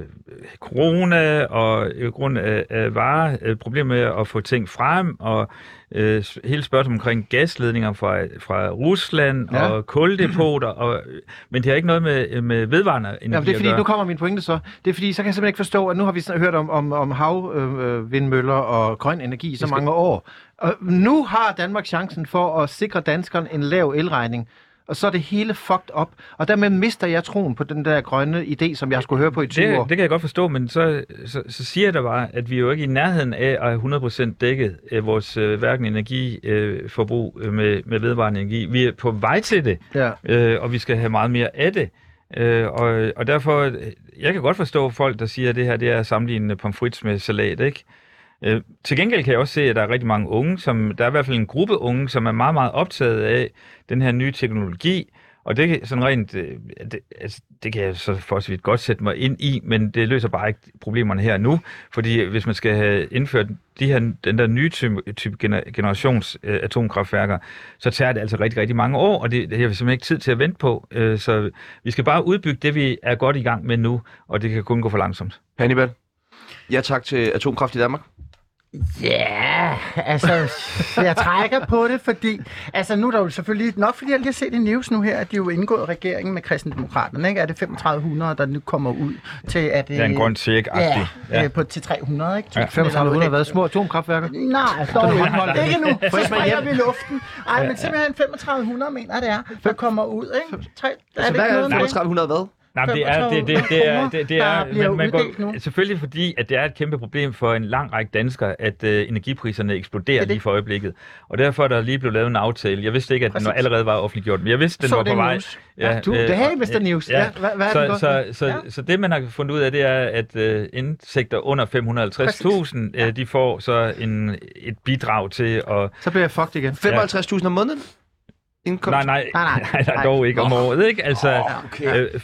corona og på grund af, af varer, øh, problemer med at få ting frem, og øh, hele spørgsmålet omkring gasledninger fra, fra Rusland Ja. og kuldepoter, og, men det har ikke noget med, med vedvarende energi Ja, men det er fordi, nu kommer min pointe så. Det er fordi, så kan jeg simpelthen ikke forstå, at nu har vi hørt om, om, om havvindmøller øh, vindmøller og grøn energi i så skal- mange år. Og nu har Danmark chancen for at sikre danskerne en lav elregning. Og så er det hele fucked up. Og dermed mister jeg troen på den der grønne idé, som jeg skulle høre på i 20 det, år. det kan jeg godt forstå, men så, så, så siger jeg da bare, at vi er jo ikke i nærheden af at have 100% dækket øh, vores øh, hverken energiforbrug øh, med, med vedvarende energi. Vi er på vej til det, Ja. øh, og vi skal have meget mere af det. Øh, og, og derfor, øh, jeg kan godt forstå folk, der siger, at det her det er at sammenligne pomfrits med salat, ikke? Øh, til gengæld kan jeg også se, at der er rigtig mange unge, som, der er i hvert fald en gruppe unge, som er meget, meget optaget af den her nye teknologi, og det kan sådan rent, øh, det, altså, det kan jeg så for så vidt godt sætte mig ind i, men det løser bare ikke problemerne her nu, fordi hvis man skal have indført de her, den der nye type, type gener- generations øh, atomkraftværker, så tager det altså rigtig, rigtig mange år, og det, det har vi simpelthen ikke tid til at vente på. Øh, så vi skal bare udbygge det, vi er godt i gang med nu, og det kan kun gå for langsomt. Hannibal? Ja tak til atomkraft i Danmark. Ja, altså, jeg trækker på det, fordi, altså nu er der jo selvfølgelig, nok fordi jeg lige har set i news nu her, at de er jo indgået regeringen med kristendemokraterne, ikke? Er det 3500, der nu kommer ud til, at Det er en grøn tjek Ja, ja. ja. på til 300, ikke? Ja. 3500 har været små atomkraftværker. Nej, dog ikke. Ikke nu, så springer vi i luften. Ej, men simpelthen 3500, mener det er, der kommer ud, ikke? Tre, er det Altså, hvad ikke er noget med det? 3500 hvad? Nej, men det er, det, det, det er, det, det er man, man går, selvfølgelig fordi, at det er et kæmpe problem for en lang række danskere, at øh, energipriserne eksploderer det. lige for øjeblikket. Og derfor er der lige blevet lavet en aftale. Jeg vidste ikke, at den Præcis. allerede var offentliggjort, men jeg vidste, den Så var det på vej. news. Ja, du, det her er Mr. News. Ja, hvad, hvad er så, det så, så, Ja. så, så det, man har fundet ud af, det er, at øh, indtægter under 550.000, øh, de får så en, et bidrag til at... så bliver jeg fucked igen. 55.000 om måneden? Indkomst? Nej, nej, Nej, nej, nej. nej, dog ikke om året, ikke? Altså, okay. øh,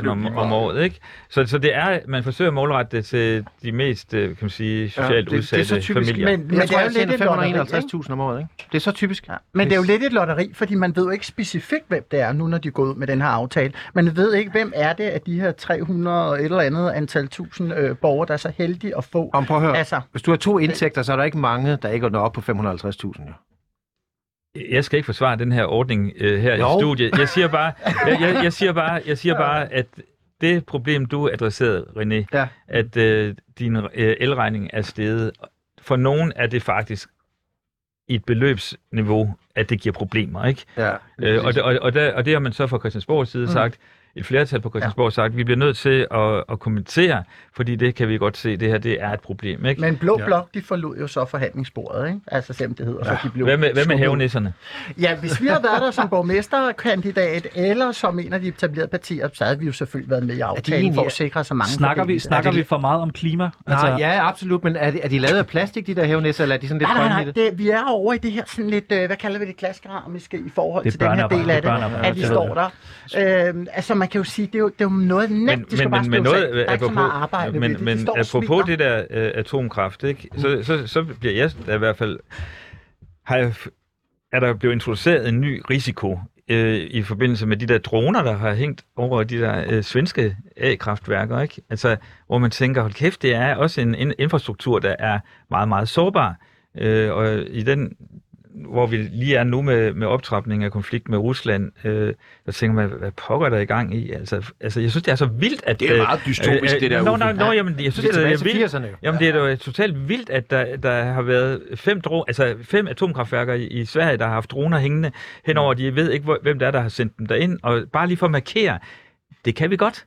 550.000 om, om året, ikke? Så, så det er, man forsøger at målrette det til de mest, øh, kan man sige, socialt det- det er så udsatte typisk. familier. Men, men Jeg tror, det er jo lidt tjener et lotteri, ikke? 551.000 om året, ikke? Det er så typisk. Ja, men det er jo lidt et lotteri, fordi man ved jo ikke specifikt, hvem det er, nu når de går ud med den her aftale. Man ved ikke, hvem er det af de her 300 og et eller andet antal tusind øh, borgere, der er så heldige at få. Om, prøv at høre. Altså, Hvis du har to indtægter, så er der ikke mange, der ikke når op på 550.000. Jeg skal ikke forsvare den her ordning øh, her Jo. i studiet. Jeg siger bare, jeg, jeg, jeg siger bare, jeg siger bare, at det problem, du adresserede, René, Ja. at øh, din øh, elregning er steget. For nogen er det faktisk i et beløbsniveau, at det giver problemer, ikke? Ja. Øh, og, det, og, og, der, og det har man så fra Christiansborgs side mm. sagt, et flertal på Christiansborg ja. sagt, vi bliver nødt til at, at kommentere, fordi det kan vi godt se, det her det er et problem, ikke? men Blå Blok, de forlod jo så forhandlingsbordet, ikke? Altså selvom det hedder, ja. så de blev Hvad med, hvad med havenisserne? Ja, hvis vi havde været der som borgmesterkandidat, eller som en af de etablerede partier, så havde vi jo selvfølgelig været med i aftalen egentlig- for at sikre så mange Snakker vi, snakker det- vi for meget om klima? Altså, Nej, ja, absolut, men er de, er de lavet af plastik, de der hævnisser, eller er de sådan lidt Nej, nej, nej, det? vi er over i det her sådan lidt, øh, hvad kalder vi det, klaskeramiske i forhold Det til den her del af det at vi står der. Øhm, altså man kan jo sige, det er jo, det er jo noget nemt, Men, det skal men, bare men, noget, af. Der er ikke så meget arbejde ved men, det. De men og apropos det der øh, atomkraft, ikke? Så, så, så bliver jeg i hvert fald, har jeg, er der blevet introduceret en ny risiko øh, i forbindelse med de der droner, der har hængt over de der øh, svenske A-kraftværker, ikke? Altså, hvor man tænker, hold kæft, det er også en, en infrastruktur, der er meget, meget sårbar. Øh, og i den hvor vi lige er nu med, med optrapning af konflikt med Rusland, øh, der tænker man, hvad pokker der er i gang i? Altså, altså, jeg synes, det er så vildt, at... Det er meget dystopisk, det der, Nå, nå, nå, jamen, jeg synes, Det er det, er vildt. 80'erne jo. Jamen, det er jo totalt vildt, at der, der har været fem, dro- altså fem atomkraftværker i, i Sverige, der har haft droner hængende henover. De ved ikke, hvem der er, der har sendt dem derind. Og bare lige for at markere, det kan vi godt.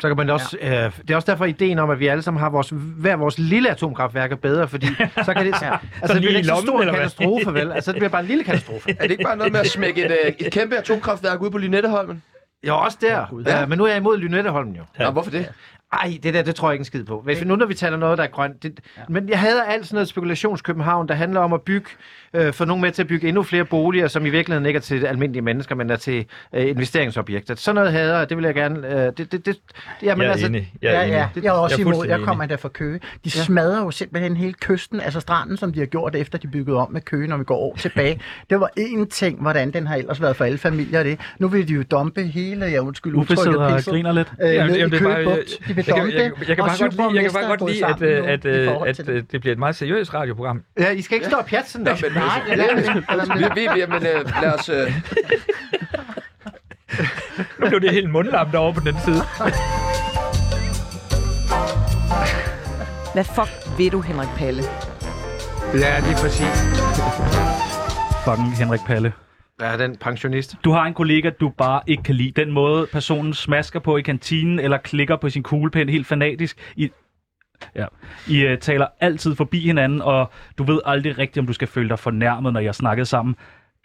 Så kan man også, ja. øh, det er også derfor ideen om, at vi alle sammen har vores, hver vores lille atomkraftværk er bedre, fordi så kan det, ja. altså, det bliver ikke så stor en katastrofe, vel? Altså, det bliver bare en lille katastrofe. Er det ikke bare noget med at smække et, øh, et kæmpe atomkraftværk ud på Lynetteholmen? Jo, også der. Gud. Ja. men nu er jeg imod Lynetteholmen jo. Ja. Nå, hvorfor det? Ej, det der, det tror jeg ikke en skid på. Hvis vi, nu når vi taler noget, der er grønt. Det, ja. Men jeg hader alt sådan noget spekulationskøbenhavn, der handler om at bygge, øh, få nogen med til at bygge endnu flere boliger, som i virkeligheden ikke er til almindelige mennesker, men er til øh, investeringsobjekter. Sådan noget hader jeg, det vil jeg gerne... Øh, det, det, det, jamen, Jeg er altså, enig. Jeg er Ja, enig. ja, jeg er også Jeg er imod. Jeg kommer der fra Køge. De smadrer jo simpelthen hele kysten, altså stranden, som de har gjort, efter de byggede om med Køge, når vi går år tilbage. Det var én ting, hvordan den har ellers været for alle familier det. Nu vil de jo dumpe hele, jeg undskyld udtrykket, griner lidt. øh, i jamen, det er bare- De vil Jeg jeg, jeg, kan bare godt lide, jeg kan bare godt lide, at, øh, at, øh, at, det. øh, det bliver et meget seriøst radioprogram. ja, I skal ikke stå og pjatte sådan der. Men, Nej, ja, vi, vi, vi, men, lad os... Nu blev det helt mundlamt over på den side. Hvad fuck ved du, Henrik Palle? Ja, lige præcis. Fucking Henrik Palle. Ja, den pensionist. Du har en kollega, du bare ikke kan lide. Den måde, personen smasker på i kantinen, eller klikker på sin kuglepen helt fanatisk. I, ja. I uh, taler altid forbi hinanden, og du ved aldrig rigtigt, om du skal føle dig fornærmet, når jeg snakkede sammen.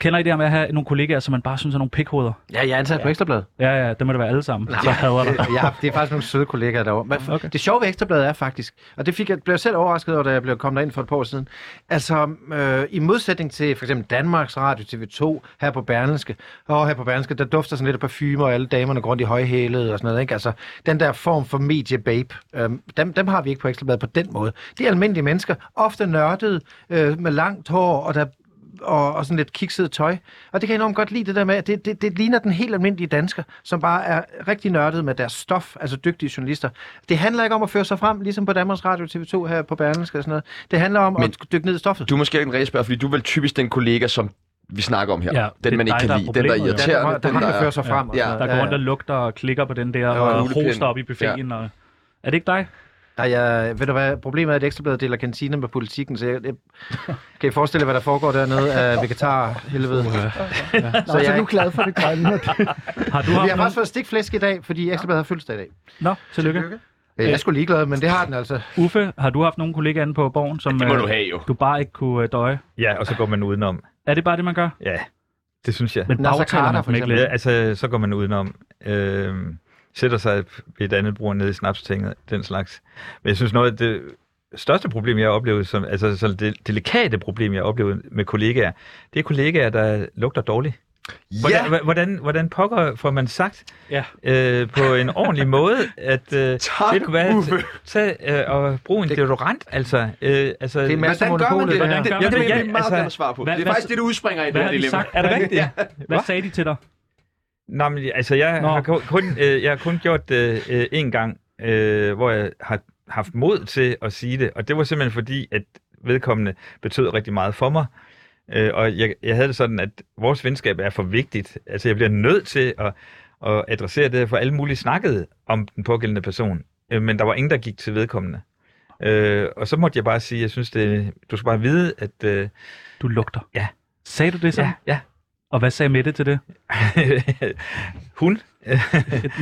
Kender I det her med at have nogle kollegaer, som man bare synes er nogle pikhoveder? Ja, jeg er ansat på Ekstrabladet. Ja, ja, det må det være alle sammen. Jeg hader dig. ja, det er faktisk nogle søde kollegaer derovre. Men Okay. Det sjove ved Ekstrabladet er faktisk, og det fik jeg, blev jeg selv overrasket over, da jeg blev kommet ind for et par år siden. Altså, øh, i modsætning til for eksempel Danmarks Radio, TV2, her på Berlingske, og her på Berlingske, der dufter sådan lidt af parfumer, og alle damerne går rundt i højhælede og sådan noget, ikke? Altså, den der form for mediebabe, øh, dem, dem har vi ikke på Ekstrabladet på den måde. Det er almindelige mennesker, ofte nørdede, øh, med langt hår, og der og, og sådan lidt kikset tøj. Og det kan jeg enormt godt lide, det der med, at det, det, det ligner den helt almindelige dansker, som bare er rigtig nørdet med deres stof, altså dygtige journalister. Det handler ikke om at føre sig frem, ligesom på Danmarks Radio TV2 her på Berlingske og sådan noget. Det handler om Men at dykke ned i stoffet. du er måske ikke en rigtig spørger, fordi du er vel typisk den kollega, som vi snakker om her. Ja, den, man ikke kan der lide. Den, der er jo. ja, der, der, der den, der er- fører sig frem. Ja. Der går rundt og lugter og klikker på den der, og hoster op i buffeten. Og... Er det ikke dig? Nej, jeg, ved du hvad, problemet er, at Ekstrabladet deler kantiner med politikken, så jeg, jeg, kan I forestille jer, hvad der foregår dernede af vegetar helvede. Nå, Så så jeg- er du glad for det grønne. Har du Vi har nogen... faktisk fået stikflæsk i dag, fordi Ekstrabladet har fødselsdag i dag. Nå, tillykke. Jeg er sgu ligeglad, men det har den altså. Uffe, har du haft nogle kollegaer inde på borgen, som Det må øh, du have jo. du bare ikke kunne øh, døje? Ja, og så går man udenom. Er det bare det, man gør? Ja, det synes jeg. Men bagtaler man ikke lidt? Ja, altså, så går man udenom. Øh, sætter sig ved et andet bord nede i snapstinget, den slags. Men jeg synes noget af det største problem, jeg har oplevet, som, altså så det delikate problem, jeg har oplevet med kollegaer, det er kollegaer, der lugter dårligt. Hvordan, Ja, ja. hvordan, hvordan pokker får man sagt Ja. øh, på en ordentlig måde, at øh, tak, ved du hvad, Uffe. t- tag øh, og brug en deodorant, altså. Øh, altså Det er Hvordan gør man det? Monopolet, det her. Det, det, Ja, det, det vil ja, jeg meget altså- gerne svare på. Hvad- Det er hvad- faktisk det, der udspringer i det Hvad her har de dilemma. sagt? er det rigtigt? Ja. Hvad sagde de til dig? Nej, men altså, jeg Nå. har kun, øh, jeg har kun gjort det øh, en gang, øh, hvor jeg har haft mod til at sige det, og det var simpelthen fordi, at vedkommende betød rigtig meget for mig. Øh, og jeg, jeg havde det sådan, at vores venskab er for vigtigt. Altså, jeg bliver nødt til at, at adressere det, for alle mulige snakkede om den pågældende person, øh, men der var ingen, der gik til vedkommende. Øh, og så måtte jeg bare sige, jeg synes, det, du skal bare vide, at... Øh, Du lugter. Ja. Sagde du det så? ja, ja. Og hvad sagde Mette til det? Hun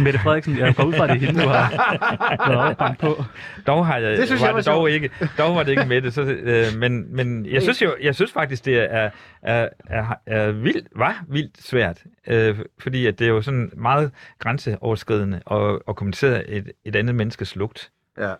Mette Frederiksen, jeg går ud fra, det hende, du har været banke på. Dog har jeg, Det synes var jeg var det dog ikke, dog var det ikke med det, så, øh, men, men jeg synes jo, jeg synes faktisk, det er, er, er, er vildt, var vildt svært, øh, fordi at det er jo sådan meget grænseoverskridende at, at kommentere et, et andet menneskes lugt. Ja.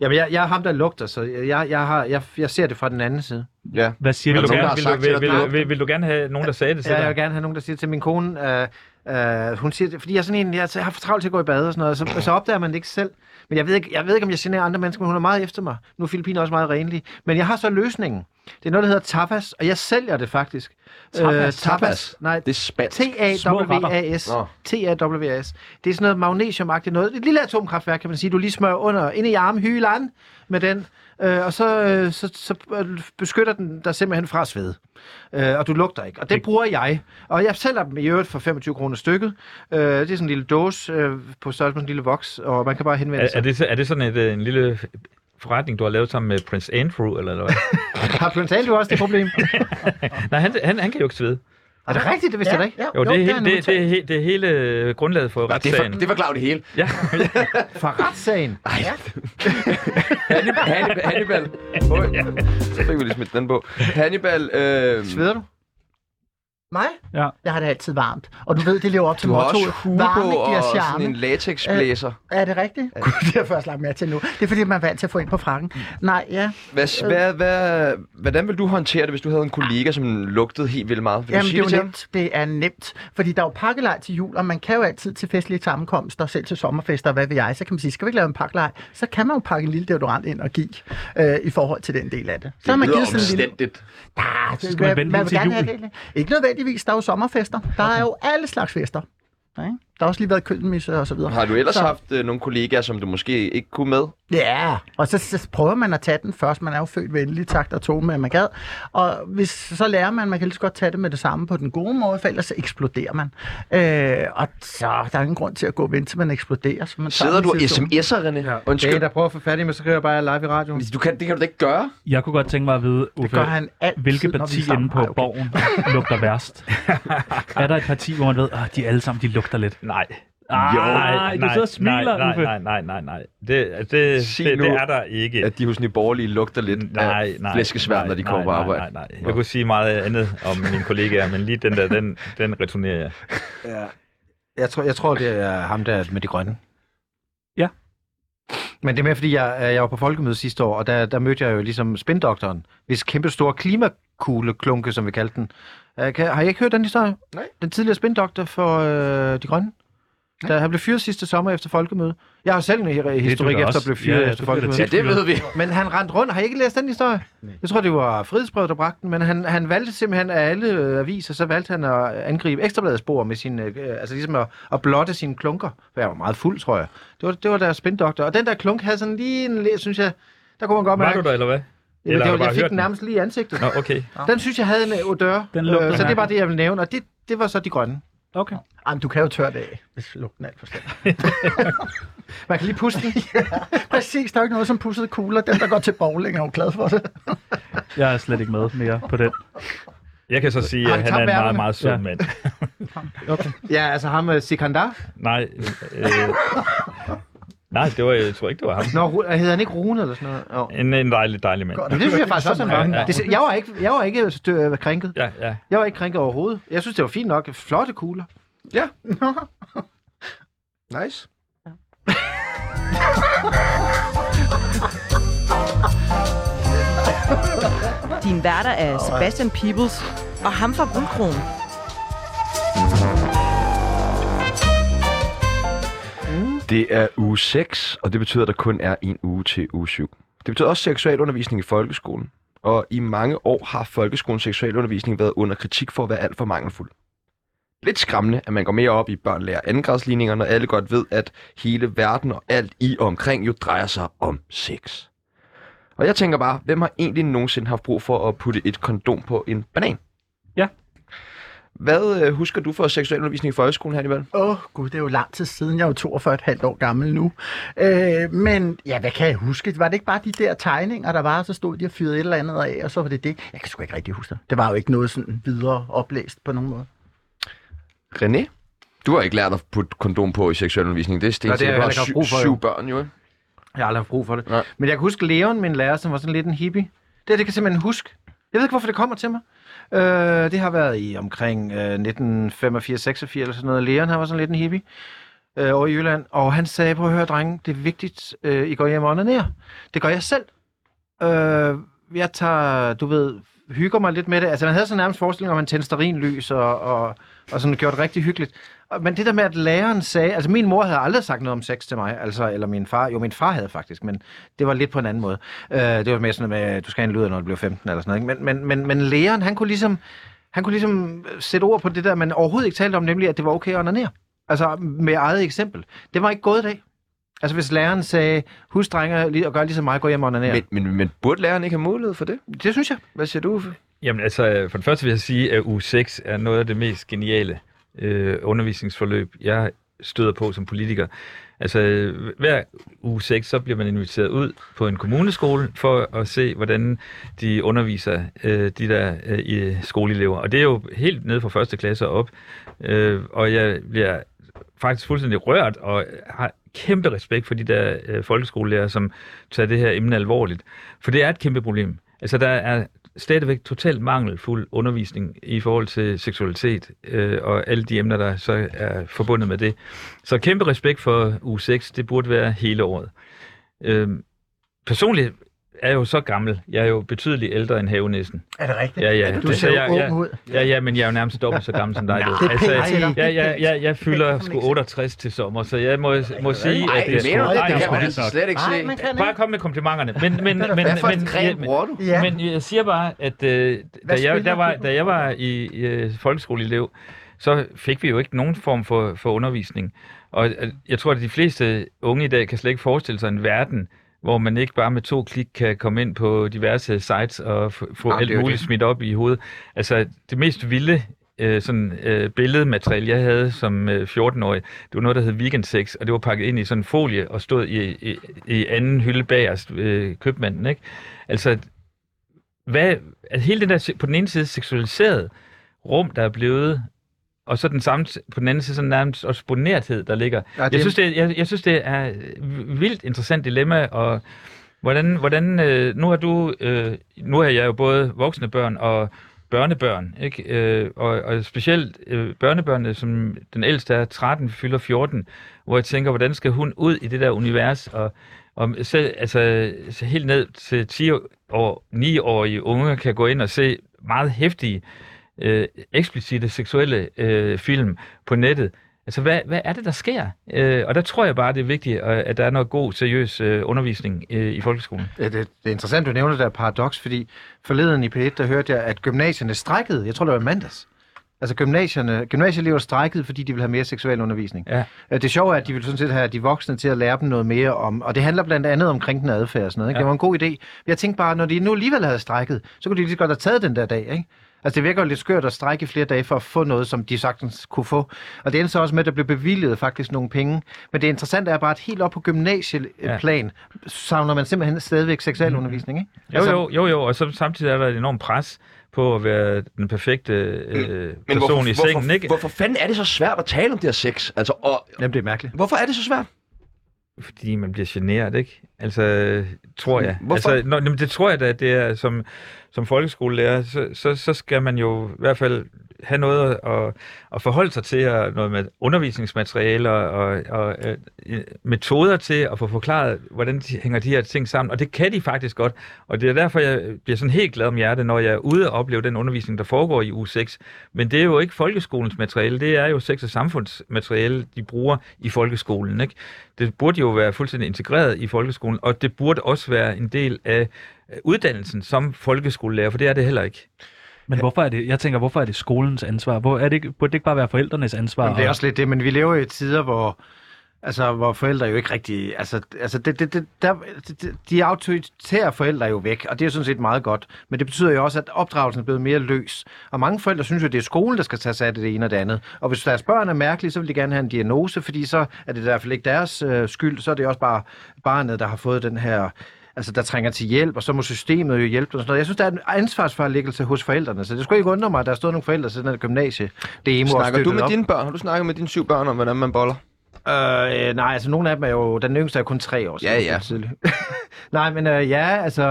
Jamen, jeg, jeg er ham, der lugter, så jeg, jeg, har, jeg, jeg ser det fra den anden side. Ja. Hvad siger Vil du gerne, vil, vil, vil, vil, vil du gerne have nogen, der sagde det til Ja, jeg dig? vil gerne have nogen, der siger til min kone, øh, øh, hun siger, det, fordi jeg er sådan en, jeg, jeg har for travlt til at gå i bad og sådan noget, så, så opdager man det ikke selv. Men jeg ved ikke, jeg ved ikke, om jeg generer andre mennesker, men hun er meget efter mig. Nu er Filippiner også meget renlig. Men jeg har så løsningen. Det er noget, der hedder tapas, og jeg sælger det faktisk. Tapas? tapas. Nej, Det er spansk. T-A-W-A-S. T-A-W-A-S. Det er sådan noget magnesiumagtigt noget. Et lille atomkraftværk, kan man sige. Du lige smører under, ind i armhylen med den, øh, og så, øh, så, så øh, beskytter den dig simpelthen fra sved. Øh, og du lugter ikke. Og det bruger jeg. Og jeg sælger dem i øvrigt for 25 kroner stykket. Øh, det er sådan en lille dåse øh, på størrelse med en lille voks, og man kan bare henvende Er, sig. er, det, er det sådan et, øh, en lille forretning, du har lavet sammen med Prince Andrew, eller hvad? Har Prince Andrew også det problem? Nej, han, han, han kan jo ikke svede. Er det rigtigt? Det vidste jeg da ikke. Ja, Jo, det er, hele, det, det, er, he- det er hele øh, grundlaget for Nå, det, for, retssagen. det forklarer det hele. Ja, For retssagen. Hannibal. Hannibal. Hannibal. Oj, så fik vi lige smidt den på. Hannibal, øh, Sveder du? Mig? Ja. Jeg har det altid varmt. Og du ved, det lever op til du har mottoet. også hue Varme på giver og sådan en latexblæser. Er det rigtigt? Gud, det har jeg først lagt mærke til nu. Det er fordi, man er vant til at få ind på frakken. Nej, ja. Hvad, hvad, hvad, hvordan vil du håndtere det, hvis du havde en kollega, som lugtede helt vildt meget? Vil du Jamen, sige det er det ham? nemt. Det er nemt. Fordi der er jo pakkelej til jul, og man kan jo altid til festlige sammenkomster, selv til sommerfester, hvad ved jeg, så kan man sige, skal vi ikke lave en pakkelej? Så kan man jo pakke en lille deodorant ind og give øh, i forhold til den del af det. Så Det man lyder givet sådan en lille... omstændigt. Ah, det, skal man man lige vil til gerne jul. have det. Ikke nødvendigvis. Der er jo sommerfester. Der er jo alle slags fester. Ikke? Der har også lige været køkkenmisse og så videre. Har du ellers Så- haft øh, nogle kollegaer, som du måske ikke kunne med? Ja, og så, så prøver man at tage den først. Man er jo født venlig, takt og tog med, at man gad. Og hvis, så lærer man, man kan lige så godt tage det med det samme på den gode måde, for ellers så eksploderer man. Øh, og så der er ingen grund til at gå og vente, til man eksploderer. Så man tager Sidder du sms'er, René? Det er Undskyld. en, der prøver at få fat i mig, så skriver jeg bare live i radioen. Du kan, det kan du da ikke gøre. Jeg kunne godt tænke mig at vide, Det Uffe, gør han altid, er parti inde på Ej, okay. borgen lugter værst? er der et parti, hvor man ved, at de alle sammen de lugter lidt? Nej. Ah, nej, du sidder og smiler, nej, Uffe. nej, nej, nej, nej. Det, det, det, Sig det, nu, det er der ikke. At de hos Nye Borgerlige lugter lidt Nej, af nej. flæskesværm, når de kommer på nej, arbejde. Nej, nej, nej. Jeg kunne sige meget andet om mine kollegaer, men lige den der, den, den returnerer jeg. Ja. Jeg tror, jeg tror, det er ham der med de grønne. Ja. Men det er mere, fordi jeg, øh, jeg var på folkemødet sidste år, og der, der mødte jeg jo ligesom spindoktoren, hvis kæmpe store klimakugleklunke, som vi kaldte den. Uh, kan, har I ikke hørt den historie? Nej. Den tidligere spindoktor for øh, de grønne. Da han blev fyret sidste sommer efter folkemødet. Jeg har selv en hi- historik efter at blive fyret Ja, efter folkemødet. Ja, det ved vi. Men han rendte rundt. Har I ikke læst den historie? Jeg tror, det var Frihedsbrevet, der bragte den, men han, han valgte simpelthen af alle øh, aviser, så valgte han at angribe Ekstrabladets spor med sin, øh, altså ligesom at, at blotte sine klunker. For jeg var meget fuld, tror jeg. Det var, det var deres spindoktor. Og den der klunk havde sådan lige en, synes jeg, der kunne man godt Var mærke. du der, eller hvad? Eller det var, bare jeg fik den nærmest lige i ansigtet. Nå, okay. Den synes jeg havde en øh, odør. Den lugtede øh, så det var mærkeligt. det, jeg ville nævne. Og det, det var så de grønne. Okay. Jamen, du kan jo tørre det af, hvis lugten er alt for slem. Man kan lige puste den. Præcis, der er jo ikke noget som pussede kugler. Den, der går til bowling, er jo glad for det. Jeg er slet ikke med mere på den. Jeg kan så sige, at han han er en meget, meget sund Ja. mand. ja, altså ham med Sikandar. Nej, øh, nej, det var, jeg tror ikke, det var ham. Nå, hedder han ikke Rune eller sådan noget? Jo. En, en dejlig, dejlig mand. Godt. Men det synes jeg faktisk også, han var. Ja, ja. Det, jeg var ikke, jeg var ikke stø- øh, krænket. Ja, ja. Jeg var ikke krænket overhovedet. Jeg synes, det var fint nok. Flotte kugler. Ja. Nice. Din værter er Sebastian Peebles og ham fra Guldkronen. Det er uge 6, og det betyder, at der kun er en uge til uge 7. Det betyder også seksualundervisning i folkeskolen. Og i mange år har folkeskolens seksualundervisning været under kritik for at være alt for mangelfuld. Lidt skræmmende, at man går mere op i børn lærer andengradsligninger, når alle godt ved, at hele verden og alt i og omkring jo drejer sig om sex. Og jeg tænker bare, hvem har egentlig nogensinde haft brug for at putte et kondom på en banan? Ja. Hvad øh, husker du for seksualundervisning i folkeskolen, Hannibal? Åh, oh, gud, det er jo lang tid siden. Jeg er jo 42,5 år gammel nu. Øh, men ja, hvad kan jeg huske? Var det ikke bare de der tegninger, der var, og så stod de og fyrede et eller andet af, og så var det det? Jeg kan sgu ikke rigtig huske det. Det var jo ikke noget sådan videre oplæst på nogen måde. René? Du har ikke lært at putte kondom på i seksualundervisning. Det er sten, Nej, det har du jeg har haft syv, for, syv børn, jo. ikke? Jeg har aldrig haft brug for det. Nej. Men jeg kan huske Leon, min lærer, som var sådan lidt en hippie. Det, det kan jeg simpelthen huske. Jeg ved ikke, hvorfor det kommer til mig. Øh, det har været i omkring øh, 1985, 86 eller sådan noget. Leon, han var sådan lidt en hippie øh, over i Jylland. Og han sagde, prøv at høre, drenge, det er vigtigt, øh, I går hjem og ned. Det gør jeg selv. Øh, jeg tager, du ved, hygger mig lidt med det. Altså, man havde sådan nærmest forestilling om, at man tændte stearinlys og, og, og sådan gjort rigtig hyggeligt. Men det der med, at læreren sagde... Altså, min mor havde aldrig sagt noget om sex til mig, altså, eller min far. Jo, min far havde faktisk, men det var lidt på en anden måde. Øh, det var mere sådan med, at du skal have en luder, når du bliver 15 eller sådan noget. Ikke? Men, men, men, men læreren, han kunne ligesom... Han kunne ligesom sætte ord på det der, man overhovedet ikke talte om, nemlig at det var okay at onanere. Altså med eget eksempel. Det var ikke gået i dag. Altså hvis læreren sagde, husk drenge lige- og gør ligesom mig, gå hjem og onanere. Men, men, men burde læreren ikke have mulighed for det? Det synes jeg. Hvad siger du, Uffe? Jamen altså, for det første vil jeg sige, at u 6 er noget af det mest geniale øh, undervisningsforløb, jeg støder på som politiker. Altså, hver uge 6, så bliver man inviteret ud på en kommuneskole for at se, hvordan de underviser øh, de der øh, skoleelever. Og det er jo helt nede fra første klasse og op. Øh, og jeg bliver faktisk fuldstændig rørt og har kæmpe respekt for de der øh, folkeskolelærer, som tager det her emne alvorligt. For det er et kæmpe problem. Altså, der er stadigvæk totalt mangelfuld undervisning i forhold til seksualitet øh, og alle de emner, der så er forbundet med det. Så kæmpe respekt for u 6, det burde være hele året. Øh, personligt er jeg jo så gammel. Jeg er jo betydeligt ældre end havenæsten. Er det rigtigt? Ja, ja. Du ser jo jeg- ung jeg- ud. Ja, ja, men jeg er jo nærmest dobbelt så gammel som dig. du. det er til dig. jeg, jeg, jeg, jeg fylder sgu ikke sige. 68 til sommer, så jeg må, må sige, Nej, at det er sgu... det? Det kan man er slet ikke Nej, se. Bare kom med komplimenterne. Men, men, men, men, men, men, jeg siger bare, at øh, da, jeg, der var, da jeg var i, i øh, folkeskoleelev, så fik vi jo ikke nogen form for, for undervisning. Og øh, jeg tror, at de fleste unge i dag kan slet ikke forestille sig en verden, hvor man ikke bare med to klik kan komme ind på diverse sites og få, er alt muligt det. smidt op i hovedet. Altså, det mest vilde øh, sådan, øh, billedmateriale, jeg havde som øh, 14-årig, det var noget, der hed weekendsex, og det var pakket ind i sådan en folie og stod i, i, i anden hylde bagerst øh, købmanden, ikke? Altså, hvad, at hele den der på den ene side seksualiseret rum, der er blevet, og så den samme, på den anden side sådan nærmest også bonerthed, der ligger. Ja, det- Jeg synes, det, jeg, jeg synes, det er vildt interessant dilemma, og hvordan, hvordan øh, nu har du, øh, nu har jeg jo både voksne børn og børnebørn, ikke? Øh, og, og specielt øh, børnebørnene, som den ældste er 13, fylder 14, hvor jeg tænker, hvordan skal hun ud i det der univers, og, og selv, altså, så helt ned til 10 år, 9-årige unge kan gå ind og se meget hæftige, øh, eksplicite seksuelle øh, film på nettet. Altså, hvad, hvad er det, der sker? Øh, og der tror jeg bare, det er vigtigt, øh, at der er noget god, seriøs øh, undervisning øh, i folkeskolen. Det, det er interessant, du nævner det der paradoks, fordi forleden i P1, der hørte jeg, at gymnasierne strækkede. Jeg tror, det var mandags. Altså gymnasierne, gymnasieelever strækkede, fordi de vil have mere seksuel undervisning. Ja. Øh, Det sjove er, at de vil sådan set have de voksne til at lære dem noget mere om, og det handler blandt andet om krænkende adfærd og sådan noget. Ikke? Ja. Det var en god idé. Jeg tænkte bare, når de nu alligevel havde strækket, så kunne de lige så godt have taget den der dag, ikke? Altså det virker jo lidt skørt at strække i flere dage for at få noget, som de sagtens kunne få. Og det endte så også med, at der blev bevilget faktisk nogle penge. Men det interessante er bare, at helt op på gymnasieplan ja. savner man simpelthen stadigvæk seksualundervisning, ikke? Jo, jo, jo, jo, og så samtidig er der et enormt pres på at være den perfekte øh, person hvorfor, i sengen, hvorfor, ikke? hvorfor fanden er det så svært at tale om det her sex? Altså, og, Jamen, det er mærkeligt. hvorfor er det så svært? Fordi man bliver generet, ikke? Altså, tror jeg. Hvorfor? Altså, nå, jamen, det tror jeg da, det er som, som folkeskolelærer, så, så, så skal man jo i hvert fald have noget at, at forholde sig til, og noget med undervisningsmateriale og, og, og øh, metoder til at få forklaret, hvordan de hænger de her ting sammen. Og det kan de faktisk godt. Og det er derfor, jeg bliver sådan helt glad om hjertet, når jeg er ude og opleve den undervisning, der foregår i uge 6. Men det er jo ikke folkeskolens materiale, det er jo sex- og samfundsmateriale, de bruger i folkeskolen. Ikke? Det burde jo være fuldstændig integreret i folkeskolen, og det burde også være en del af uddannelsen som folkeskolelærer, for det er det heller ikke. Men hvorfor er det, jeg tænker, hvorfor er det skolens ansvar? Hvor er det, burde det ikke bare være forældrenes ansvar? Men det er Og- også lidt det, men vi lever i tider, hvor, altså, hvor forældre jo ikke rigtig... Altså, altså det, det, det, der, det, de autoritære forældre er jo væk, og det er sådan set meget godt. Men det betyder jo også, at opdragelsen er blevet mere løs. Og mange forældre synes jo, at det er skolen, der skal tage sig af det ene og det andet. Og hvis deres børn er mærkelige, så vil de gerne have en diagnose, fordi så er det i hvert fald ikke deres øh, skyld, så er det også bare barnet, der har fået den her altså, der trænger til hjælp, og så må systemet jo hjælpe og sådan noget. Jeg synes, der er en ansvarsforlæggelse hos forældrene, så det skulle ikke undre mig, at der stod nogle forældre til den her gymnasie. Det Snakker du med dine børn? Har du snakket med dine syv børn om, hvordan man boller? Øh, nej, altså nogle af dem er jo, den yngste er kun tre år. så Ja, ja. tidligt. nej, men øh, ja, altså,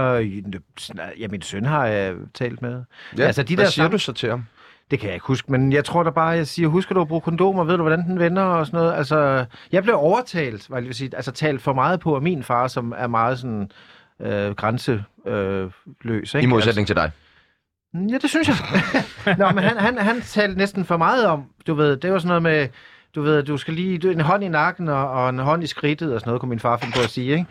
ja, min søn har jeg talt med. Ja, altså, de hvad der siger sam- du så til ham? Det kan jeg ikke huske, men jeg tror da bare, jeg siger, husker du at bruge kondomer, ved du, hvordan den vender og sådan noget? Altså, jeg blev overtalt, var jeg lige vil sige, altså talt for meget på af min far, som er meget sådan øh, grænseløs, øh, løs, ikke? I modsætning til dig. Ja, det synes jeg. Nå, men han, han, han talte næsten for meget om, du ved, det var sådan noget med, du ved, du skal lige, du, en hånd i nakken og, og en hånd i skridtet og sådan noget, kunne min far finde på at sige, ikke?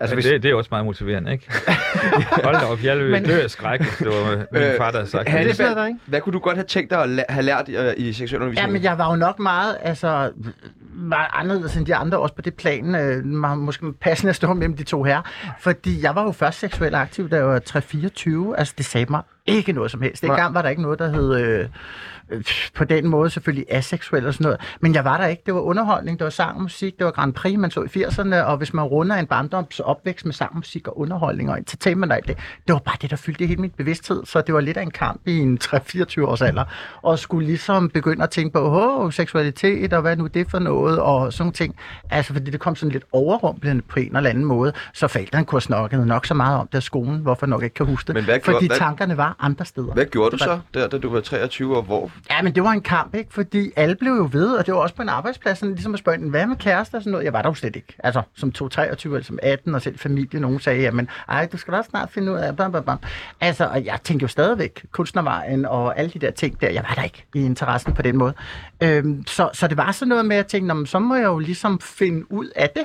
Altså, det, det er også meget motiverende, ikke? Hold da op, jeg Men- dø af skræk, hvis det var min Øh, far, der havde sagt Ja, det. det er der, ikke? Hvad kunne du godt have tænkt dig at la- have lært i, i seksualundervisningen? Ja, men jeg var jo nok meget, altså, meget anderledes end de andre, også på det plan, øh, måske passende at stå mellem de to her. Fordi jeg var jo først seksuelt aktiv, da jeg var 3-24. Altså, det sagde mig ikke noget som helst. Dengang var der ikke noget, der hed... Øh, øh, på den måde selvfølgelig aseksuel og sådan noget. Men jeg var der ikke. Det var underholdning, det var sang og musik, det var Grand Prix, man så i 80'erne, og hvis man runder en barndoms opvækst med sang, musik og underholdning og entertainment og alt det, det var bare det, der fyldte hele min bevidsthed. Så det var lidt af en kamp i en 3-24 års alder, og skulle ligesom begynde at tænke på, åh, seksualitet, og hvad nu det for noget, og sådan ting. Altså, fordi det kom sådan lidt overrumplende på en eller anden måde, så forældrene kunne have snakket nok så meget om det af skolen, hvorfor nok ikke kan huske det. Men hvad fordi hvad- tankerne var andre steder. Hvad gjorde du så, der, da du var 23 år? Hvor? Ja, men det var en kamp, ikke? Fordi alle blev jo ved, og det var også på en arbejdsplads, sådan ligesom at spørge, hvad med kærester og sådan noget? Jeg var der jo slet ikke. Altså, som 2-23 eller som 18, og selv familie, nogen sagde, jamen, ej, du skal da snart finde ud af, bam, bam, bam. Altså, og jeg tænkte jo stadigvæk kunstnervejen og alle de der ting der. Jeg var der ikke i interessen på den måde. Øhm, så, så det var sådan noget med at tænke, "Nå, men så må jeg jo ligesom finde ud af det.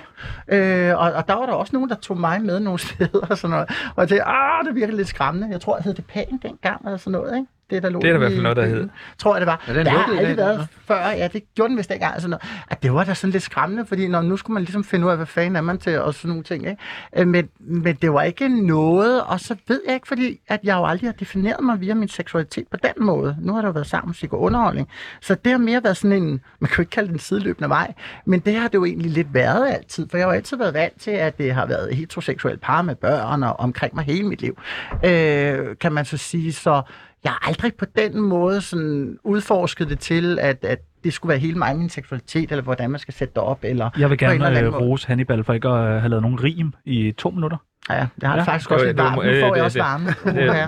Øh, og, og der var der også nogen, der tog mig med nogle steder og sådan noget. Og jeg tænkte, ah, det virker lidt skræmmende. Jeg tror, jeg hed det pænt dengang eller sådan noget, ikke? Det, der lå Det er der i hvert fald noget, der hed. Tror jeg, det var. Er den der har aldrig været eller? før. Ja, det gjorde den vist dengang. Sådan noget. At det var da sådan lidt skræmmende, fordi når, nu skulle man ligesom finde ud af, hvad fanden er man til, og sådan nogle ting. Ikke? Øh, Men, men det var ikke noget, og så ved jeg ikke, fordi at jeg jo aldrig har defineret mig via min seksualitet på den måde. Nu har der jo været sammen musik og underholdning. Så det har mere været sådan en, man kan jo ikke kalde det en sideløbende vej, men det har det jo egentlig lidt været altid, for jeg har jo altid været vant til, at det har været heteroseksuel par med børn og omkring mig hele mit liv. Øh, kan man så sige, så jeg har aldrig på den måde sådan udforsket det til, at, at det skulle være hele mig, min seksualitet, eller hvordan man skal sætte det op, eller Jeg vil eller gerne øh, rose Hannibal for ikke at øh, have lavet nogen rim i to minutter. Ja, jeg har Ja. ja. faktisk Det også var- lidt det var- varme. Nu øh, får jeg det- også det- varme.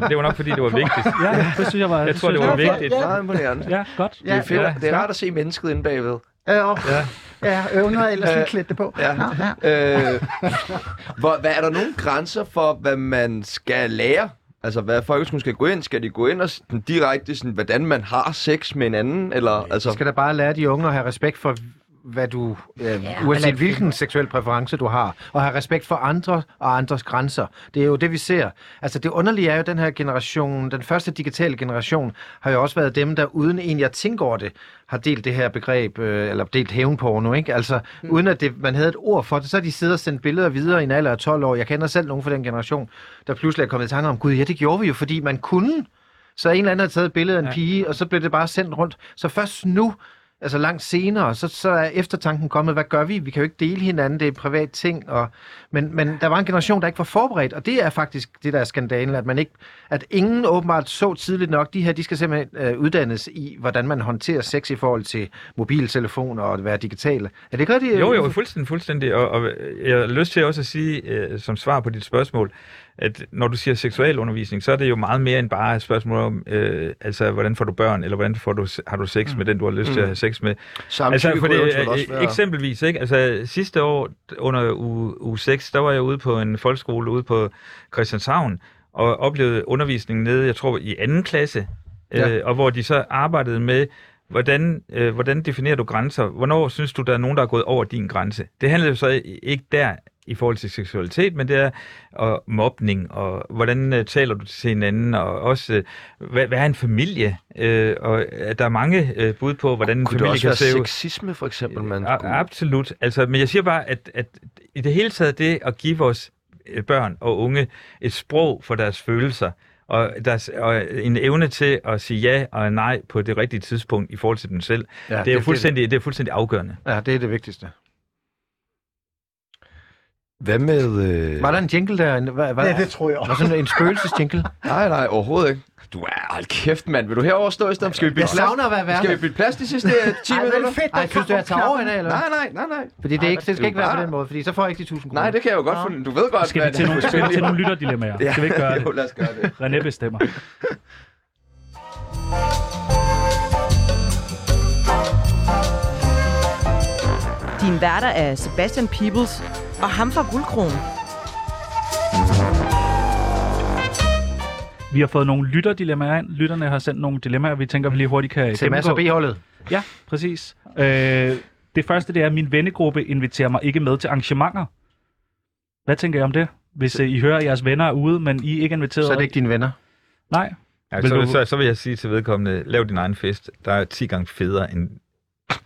Det, det var nok, fordi det var vigtigt. Ja, det synes jeg var... Jeg tror, det var jeg vigtigt. Ja. Meget imponerende. Ja, godt. Det er, fedt. Ja. det er rart at se mennesket inde bagved. Øh, Ja. ja, øh, jeg ellers lige Øh, klædt det på. Ja. Nå, ja. Øh, hvor, hvad, er der nogle grænser for, hvad man skal lære? Altså, hvad folkeskolen skal gå ind? Skal de gå ind og sådan, direkte, sådan, hvordan man har sex med en anden? Eller, Så altså, skal da bare lære de unge at have respekt for, hvad du, øh, ja, uanset hvilken seksuel præference du har, og have respekt for andre og andres grænser. Det er jo det, vi ser. Altså det underlige er jo, at den her generation, den første digitale generation, har jo også været dem, der uden egentlig at tænke over det, har delt det her begreb, øh, eller delt hævnporno, ikke? Altså, mm. uden at det, man havde et ord for det, så har de siddet og sendt billeder videre i en alder af 12 år. Jeg kender selv nogen fra den generation, der pludselig er kommet i tanke om, gud, ja, det gjorde vi jo, fordi man kunne. Så en eller anden har taget et billede af en ja. pige, og så blev det bare sendt rundt. Så først nu, altså langt senere, så, så er eftertanken kommet, hvad gør vi? Vi kan jo ikke dele hinanden, det er privat ting. Og, men, men der var en generation, der ikke var forberedt, og det er faktisk det, der er skandalen, at man ikke, at ingen åbenbart så tidligt nok, de her, de skal simpelthen øh, uddannes i, hvordan man håndterer sex i forhold til mobiltelefoner og at være digitale. Er det ikke rigtigt? Jo, jo, fuldstændig, fuldstændig. Og, og jeg har lyst til også at sige, øh, som svar på dit spørgsmål, at når du siger seksualundervisning, så er det jo meget mere end bare et spørgsmål om, øh, altså, hvordan får du børn, eller hvordan får du, har du sex mm. med den, du har lyst mm. til at have sex med. Samtykke Altså, for kunne det, også være... eksempelvis, ikke? Altså, sidste år under uge, uge 6, der var jeg ude på en folkeskole ude på Christianshavn, og oplevede undervisning nede, jeg tror, i anden klasse, Ja. øh, og hvor de så arbejdede med, hvordan, øh, hvordan definerer du grænser? Hvornår synes du, der er nogen, der er gået over din grænse? Det handler jo så ikke der i forhold til seksualitet, men det er og mobning, og hvordan øh, taler du til hinanden, og også, øh, hvad, hvad er en familie? Øh, og øh, der er mange øh, bud på, hvordan en Kunne det familie kan se ud. sexisme, for eksempel? Man A- kunne... Absolut. Altså, men jeg siger bare, at, at i det hele taget det at give vores øh, børn og unge et sprog for deres følelser, og, deres, og en evne til at sige ja og nej på det rigtige tidspunkt i forhold til dem selv, Ja, det er jo fuldstændig, det er fuldstændig afgørende. Ja, det er det vigtigste. Hvad med... Øh... Var der en jingle der? En- Hvad, hvad, Ja, det tror jeg Var sådan en spøgelsesjingle? Nej, nej, overhovedet ikke. Du er... Hold kæft, mand. Vil du herover stå i stedet? Skal vi bytte Jeg plads? savner at være værd. Skal vi bytte plads de sidste øh, 10 Ej, det minutter? er fedt, Ej, synes du, jeg tager over i dag, eller Nej, nej, nej, nej. Fordi det, er ikke, det skal ikke være på den måde, fordi så får jeg ikke de 1000 kroner. Nej, det kan jeg jo godt Nå. finde. Du ved godt, Skal vi til det er nogle, skal til nogle lytterdilemmaer? Skal vi ikke gøre det? Jo, lad os gøre det. René bestemmer. Din værter er Sebastian Peebles og ham fra Guldkronen. Vi har fået nogle lytterdilemmaer ind. Lytterne har sendt nogle dilemmaer, vi tænker, vi lige hurtigt kan Til gennemgå. B-holdet. Ja, præcis. Øh, det første, det er, at min vennegruppe inviterer mig ikke med til arrangementer. Hvad tænker I om det? Hvis øh, I hører, at jeres venner er ude, men I er ikke inviteret. Så er det ikke dine venner. Nej. Ja, Vil så, du- så, så vil jeg sige til vedkommende, lav din egen fest. Der er 10 gange federe end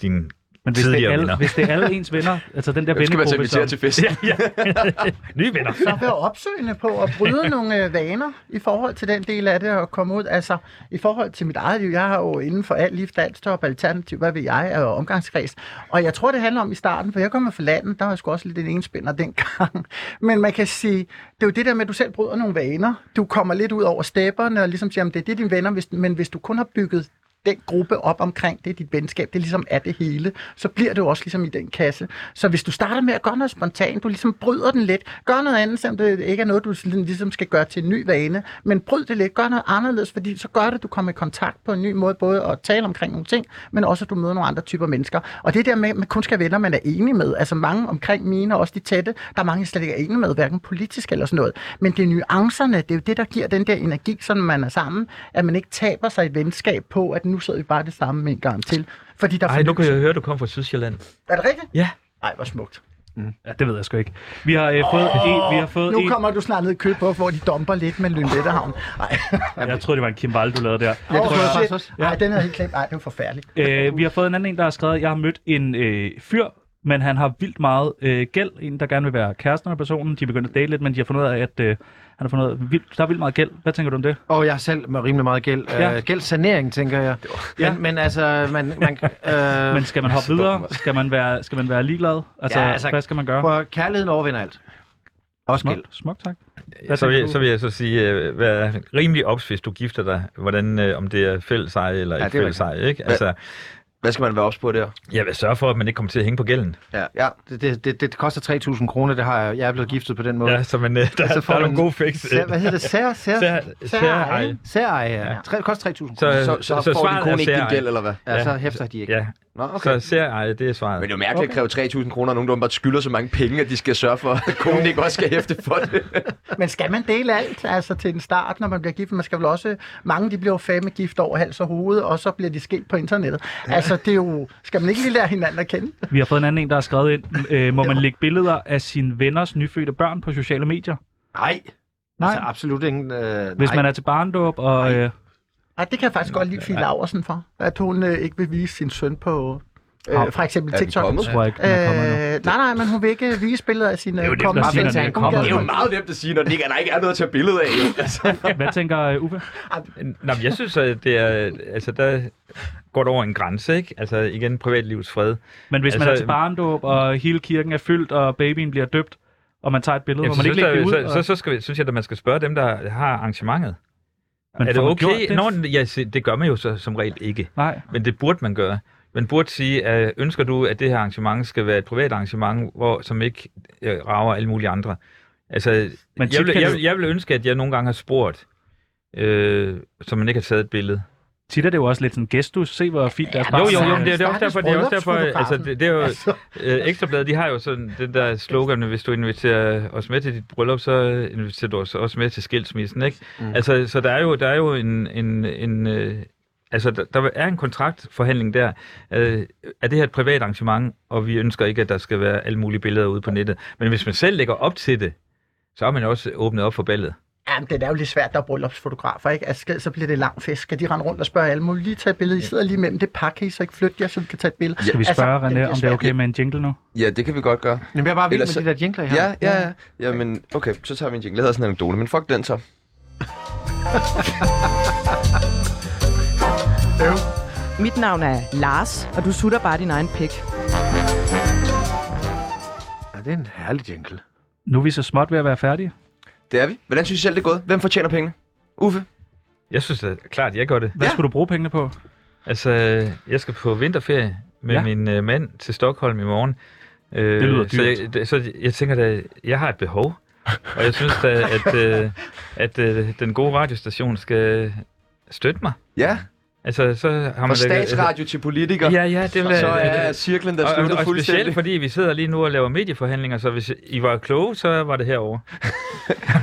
din Men hvis det, er alle, venner. hvis det er alle ens venner, altså den der Hvem skal man så vennegruppe, invitere til fest? ja, ja. Nye venner. så være opsøgende på at bryde nogle øh, vaner i forhold til den del af det og komme ud. Altså, i forhold til mit eget liv, jeg har jo inden for alt liv, danstop, alternativ, hvad ved jeg, er omgangskreds. Og jeg tror, det handler om i starten, for jeg kommer fra landet, der var jeg sgu også lidt en enspænder dengang. Men man kan sige, det er jo det der med, at du selv bryder nogle vaner. Du kommer lidt ud over stepperne og ligesom siger, at det er det, dine venner, hvis, men hvis du kun har bygget den gruppe op omkring, det er dit venskab, det ligesom er det hele, så bliver det jo også ligesom i den kasse. Så hvis du starter med at gøre noget spontant, du ligesom bryder den lidt, gør noget andet, selvom det ikke er noget, du ligesom, ligesom skal gøre til en ny vane, men bryd det lidt, gør noget anderledes, fordi så gør det, at du kommer i kontakt på en ny måde, både at tale omkring nogle ting, men også at du møder nogle andre typer mennesker. Og det der med, at man kun skal venner, man er enig med, altså mange omkring mine, og også de tætte, der er mange, jeg slet ikke er enige med, hverken politisk eller sådan noget. Men det er nuancerne, det er jo det, der giver den der energi, som man er sammen, at man ikke taber sig i et venskab på, at nu sidder vi bare det samme med en gang til. Fordi der Ej, nu kan jeg høre, at du kommer fra Sydsjælland. Er det rigtigt? Ja. Nej, hvor smukt. Ja, det ved jeg sgu ikke. Vi har øh, fået en, vi har fået Nu en, kommer du snart ned i kø på, hvor de dumper lidt med Lynettehavn. Nej, jeg troede, det var en Kimball, du lavede der. det tror jeg faktisk også. Nej, den er helt klemt. Nej, det var forfærdeligt. Øh, vi har fået en anden en, der har skrevet, jeg har mødt en øh, fyr, men han har vildt meget øh, gæld. En, der gerne vil være kæresten med personen. De er begyndt at date lidt, men de har fundet ud af, at øh, han har fundet ud af, vildt, der er vildt meget gæld. Hvad tænker du om det? Og jeg er selv med rimelig meget gæld. Ja. Ja. Uh, gældssanering, tænker jeg. Ja. Men, men altså, man... man uh, Men skal man hoppe videre? Skal man være, skal man være ligeglad? Altså, Ja, altså, hvad skal man gøre? for kærligheden overvinder alt. Også gæld. Smukt, smukt tak. Hvad Så vil, jeg, så vil jeg så sige, øh, hvad er rimelig ops, hvis du gifter dig, hvordan, øh, om det er fælles eje eller Ja, ikke det er fælles eje, ikke? Altså, Hvad skal man være ops på der? jeg vil sørge for, at man ikke kommer til at hænge på gælden. Ja. ja. Det, det, det, det koster 3.000 kroner, det har jeg, jeg er blevet giftet på den måde. Ja, så man, øh, der, Så der får er nogle gode fix. Sær, hvad hedder det? Sær, sær, Sær- sær, særeje. Særeje, ja. Tre, koster 3.000 kroner. Så, Så, så, så, får din kone ikke din gæld, eller hvad? ja, så hæfter de ikke. Ja, Nå, okay. okay. så særeje, det er svaret. Men det er jo mærkeligt at kræve 3.000 kroner, og nogen, der bare skylder så mange penge, at de skal sørge for, at konen ikke også skal hæfte for det. Men skal man dele alt, altså til en start, når man bliver gift? Man skal vel også, mange de bliver jo fame gift over hals og hoved, og så bliver de skilt på internettet. Altså det er jo, skal man ikke lige lære hinanden at kende? Vi har fået en anden en, der har skrevet ind. Øh, må man lægge billeder af sine venners nyfødte børn på sociale medier? Nej. Nej. Altså absolut ingen... Øh, Hvis nej. man er til barndåb og... Nej. Øh, Ej, det kan jeg faktisk godt lide Fie Laversen for, at hun øh, ikke vil vise sin søn på Øh, fra eksempel Er TikTok. kommet? Jeg ikke. Øh, nej, nej, men hun vil ikke vise billeder af sine Det er jo nemt kommende at sige, når den kommer. Det er jo meget nemt at sige, når der ikke, der ikke er noget at tage billede af. Altså. Hvad tænker øh, Uffe? Nå, jeg synes, at det er, altså der går det over en grænse, ikke? Altså igen, privatlivets fred. Men hvis man Altså, er til barndåb, og hele kirken er fyldt, og babyen bliver døbt, og man tager et billede, hvor Jamen, man ikke så, lægger det ud, så, og... så, så, skal, vi- synes jeg, at man skal spørge dem, der har arrangementet. Men er det okay? det? Nå, ja, se, det gør man jo så, som regel ikke. Nej. Men det burde man gøre. Man burde sige, at ønsker du, at det her arrangement skal være et privat arrangement, hvor, som ikke øh, rager alle mulige andre? Altså, Men jeg, vil, jeg, vil, jeg vil ønske, at jeg nogle gange har spurgt, øh, så man ikke har taget et billede. Tit er det jo også lidt sådan en gestus. Se, hvor fint deres Ja, barn Jo, jo, Altså, jo, men det, er- det er også derfor, det er også derfor, altså, det, det er jo, øh, Ekstrabladet, de har jo sådan den der slogan, hvis du inviterer os med til dit bryllup, så inviterer du os også med til skilsmissen, ikke? Mm. Altså, så der er jo, der er jo en, en, en øh, altså, der, der er en kontraktforhandling der. Øh, er det her et privat arrangement, og vi ønsker ikke, at der skal være alle mulige billeder ude på nettet. Men hvis man selv lægger op til det, så har man også åbnet op for ballet. Jamen, det er jo lidt svært, der er bryllupsfotografer, ikke? Altså, skal- så bliver det lang fest. Skal de rende rundt og spørge alle? Må vi lige tage et billede? I sidder lige mellem det par, kan I så ikke flytte jer, så vi kan tage et billede? Skal vi Altså, spørge det René, om det er okay med en jingle nu? Ja, det kan vi godt gøre. Jamen, jeg er bare vild med Ellers de så- der jingler, I har. Ja, ja, ja. Jamen, okay, så tager vi en jingle. Jeg havde sådan en anekdote, men fuck den så. Mit navn er Lars, og du sutter bare din egen pik. ja. det er en herlig jingle. Nu er vi så småt ved at være færdige. Det er vi. Hvordan synes I selv, det er gået? Hvem fortjener pengene? Uffe? Jeg synes da klart, jeg gør det. Hvad Ja. skulle du bruge pengene på? Altså, jeg skal på vinterferie med Ja. min øh, mand til Stockholm i morgen. Øh, Det lyder så dyrt. jeg, det- så jeg tænker da, jeg har et behov. Og jeg synes da, at, øh, at øh, den gode radiostation skal støtte mig. Ja, Altså, så har fra man... statsradio til politiker. Ja, ja, det vil Så er cirklen der og, og, og fuldstændig. specielt fordi vi sidder lige nu og laver medieforhandlinger, så hvis I var kloge, så var det herovre.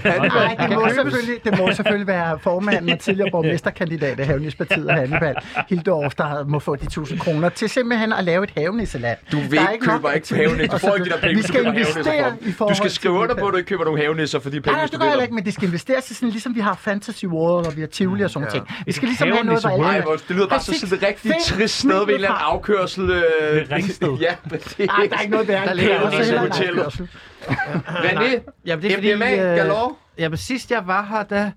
Nej, det må, selvfølgelig, det må selvfølgelig være formanden og tidligere borgmesterkandidat af Havnispartiet og Hannibal, Hildorf, der må få de 1000 kroner til simpelthen at lave et havenisseland. Du vil Der er ikke nok køber ikke til- havenis. Du får ikke de der penge, Vi skal investere i forhold Du skal skrive de under der- på, at du ikke køber nogle havenisser for de penge, nej, det gør jeg ikke, men det skal investeres i sådan, ligesom vi har Fantasy World, og vi har Tivoli og sådan ting. Vi skal ligesom have noget, alle... Nej, det lyder bare så sådan et rigtig trist sted ved en eller anden afkørsel. Øh... Ja, præcis. Nej, der er ikke noget værre Der ligger kørsel, også ikke hotel. René, Jamen, det er fordi... MDMA, øh, galore. Jamen, sidst jeg var her, der,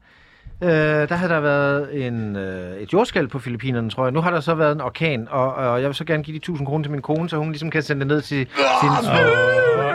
øh, der havde der været en, øh, et jordskælv på Filippinerne, tror jeg. Nu har der så været en orkan, og, og jeg vil så gerne give de 1000 kroner til min kone, så hun ligesom kan sende det ned til sine små...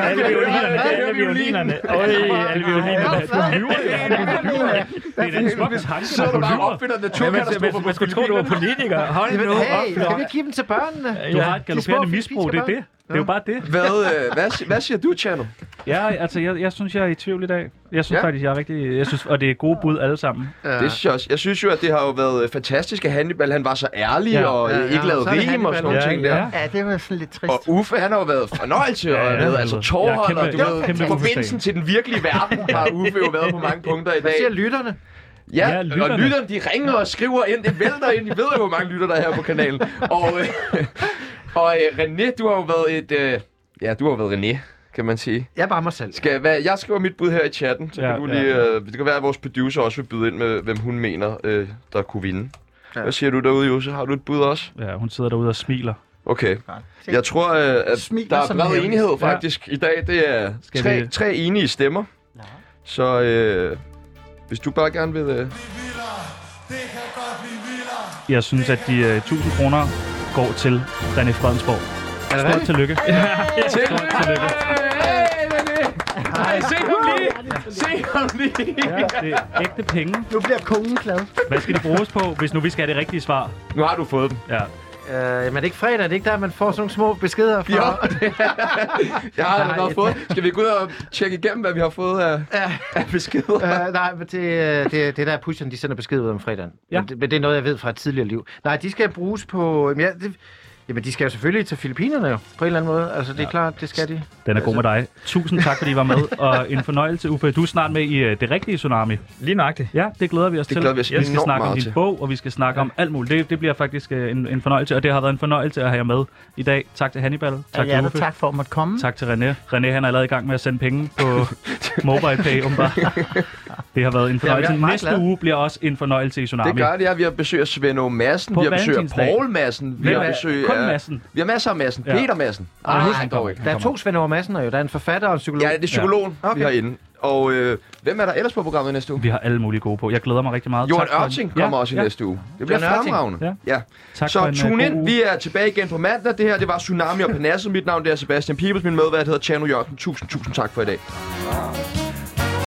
alle violinerne, alle violinerne. Øj, alle violinerne. Du lyver jo. Det er den smuk tanke, Så når er du bare opfinder naturkatastrofer man, på man skulle tro, du var politiker. Hold nu op. hey, skal vi give dem til børnene? Du har et galopperende misbrug, det er det. Det er jo bare det. Hvad, øh, hvad, hvad siger du, Tjerno? Ja, altså, jeg, jeg synes, jeg er i tvivl i dag. Jeg synes Ja. ja. faktisk, jeg er rigtig... Jeg synes, og det er gode bud alle sammen. Ja. Det synes jeg også. Jeg synes jo, at det har jo været øh, fantastisk, at Hannibal han var så ærlig Ja. og Ja, ja, ikke lavede er det rim og sådan nogle Hannibal. ting der. Ja. Ja, det var sådan lidt trist. Og Uffe, han har jo været fornøjelse, og Ja, ja, ja. altså Ja, tårholder, kæmpe- du ved, kæmpe forbindelsen til den virkelige verden har Uffe jo været på mange punkter i Hvad dag. siger lytterne? Ja, Ja, og lytterne. lytterne, de ringer og skriver ind, det vælter ind, I ved jo, hvor mange lytter der er her på kanalen. Og, øh, og øh, René, du har jo været et, øh, ja, du har været René, kan man sige. Jeg er bare mig selv. Skal, hvad, jeg skriver mit bud her i chatten, så Ja, kan du ja. lige, øh, det kan være, at vores producer også vil byde ind med, hvem hun mener, øh, der kunne vinde. Ja. Hvad siger du derude, Jose? Har du et bud også? Ja, hun sidder derude og smiler. Okay. Jeg tror, øh, at Smiler der er bred enighed faktisk i dag. Det er Skal tre, vi- tre enige stemmer. Så øh, hvis du bare gerne vil... Øh, Jeg synes, at de uh, 1000 kroner går til René Fredensborg. Er det Stort rigtigt? tillykke. Tillykke! tillykke. Hey, René! Ej, se ham lige! Se ham lige! Ja, det er ægte penge. Nu bliver kongen glad. Hvad skal de bruges på, hvis nu vi skal have det rigtige svar? Nu har du fået dem. Ja. Øh, er det ikke fredag? Er det ikke der, man får sådan nogle små beskeder fra? Jo, det er. Jeg har Nej, allerede fået. Skal vi gå ud og tjekke igennem, hvad vi har fået af, Ja. af beskeder? Øh, nej, men det, øh, det, det der pusherne, de sender besked ud om fredagen. Ja. Men, det, men det er noget, jeg ved fra et tidligere liv. Nej, de skal bruges på... Ja, det, jamen de skal jo selvfølgelig til Filippinerne jo, på en eller anden måde. Altså, det er ja. klart, det skal de. Den er god med dig. Tusind tak, fordi I var med, og en fornøjelse, Uffe. Du er snart med i uh, det rigtige Tsunami. Lige nøjagtigt. Ja, det glæder vi os Det til. glæder vi os vi skal snakke om din til. bog, og vi skal snakke om alt muligt. Det, det bliver faktisk uh, en, en fornøjelse, og det har været en fornøjelse at have jer med i dag. Tak til Hannibal. Tak Tak, til ja, Uffe. tak for at måtte komme. Tak til René. René han er allerede i gang med at sende penge på MobilePay, umiddelbart. Det har været en fornøjelse. meget Næste glad. uge bliver også en fornøjelse i Tsunami. Det gør det, ja. Vi har besøg af Svend O. Madsen, På vi har besøg af. Paul Madsen, vi har besøg kun af Madsen. Vi har masser af Madsen. Ja. Peter Madsen. Ej, Nej, han han kommer. går ikke. Der er to Svend Aage Madsen jo. Der er en forfatter og en psykolog. Ja, det er psykologen, ja. Okay. vi har inde. Og øh, hvem er der ellers på programmet næste uge? Vi har alle mulige gode på. Jeg glæder mig rigtig meget. Johan Tak for- Ørting kommer også i ja. næste uge. Det bliver Ørting. fremragende. Ja. ja. Tak for Så øh, tune ind. uge. Vi er tilbage igen på mandag. Det her, det var Tsunami og Panasset. Mit navn det er Sebastian Peoples. Min medvært hedder Tjano Jørgensen. Tusind, tusind tak for i dag.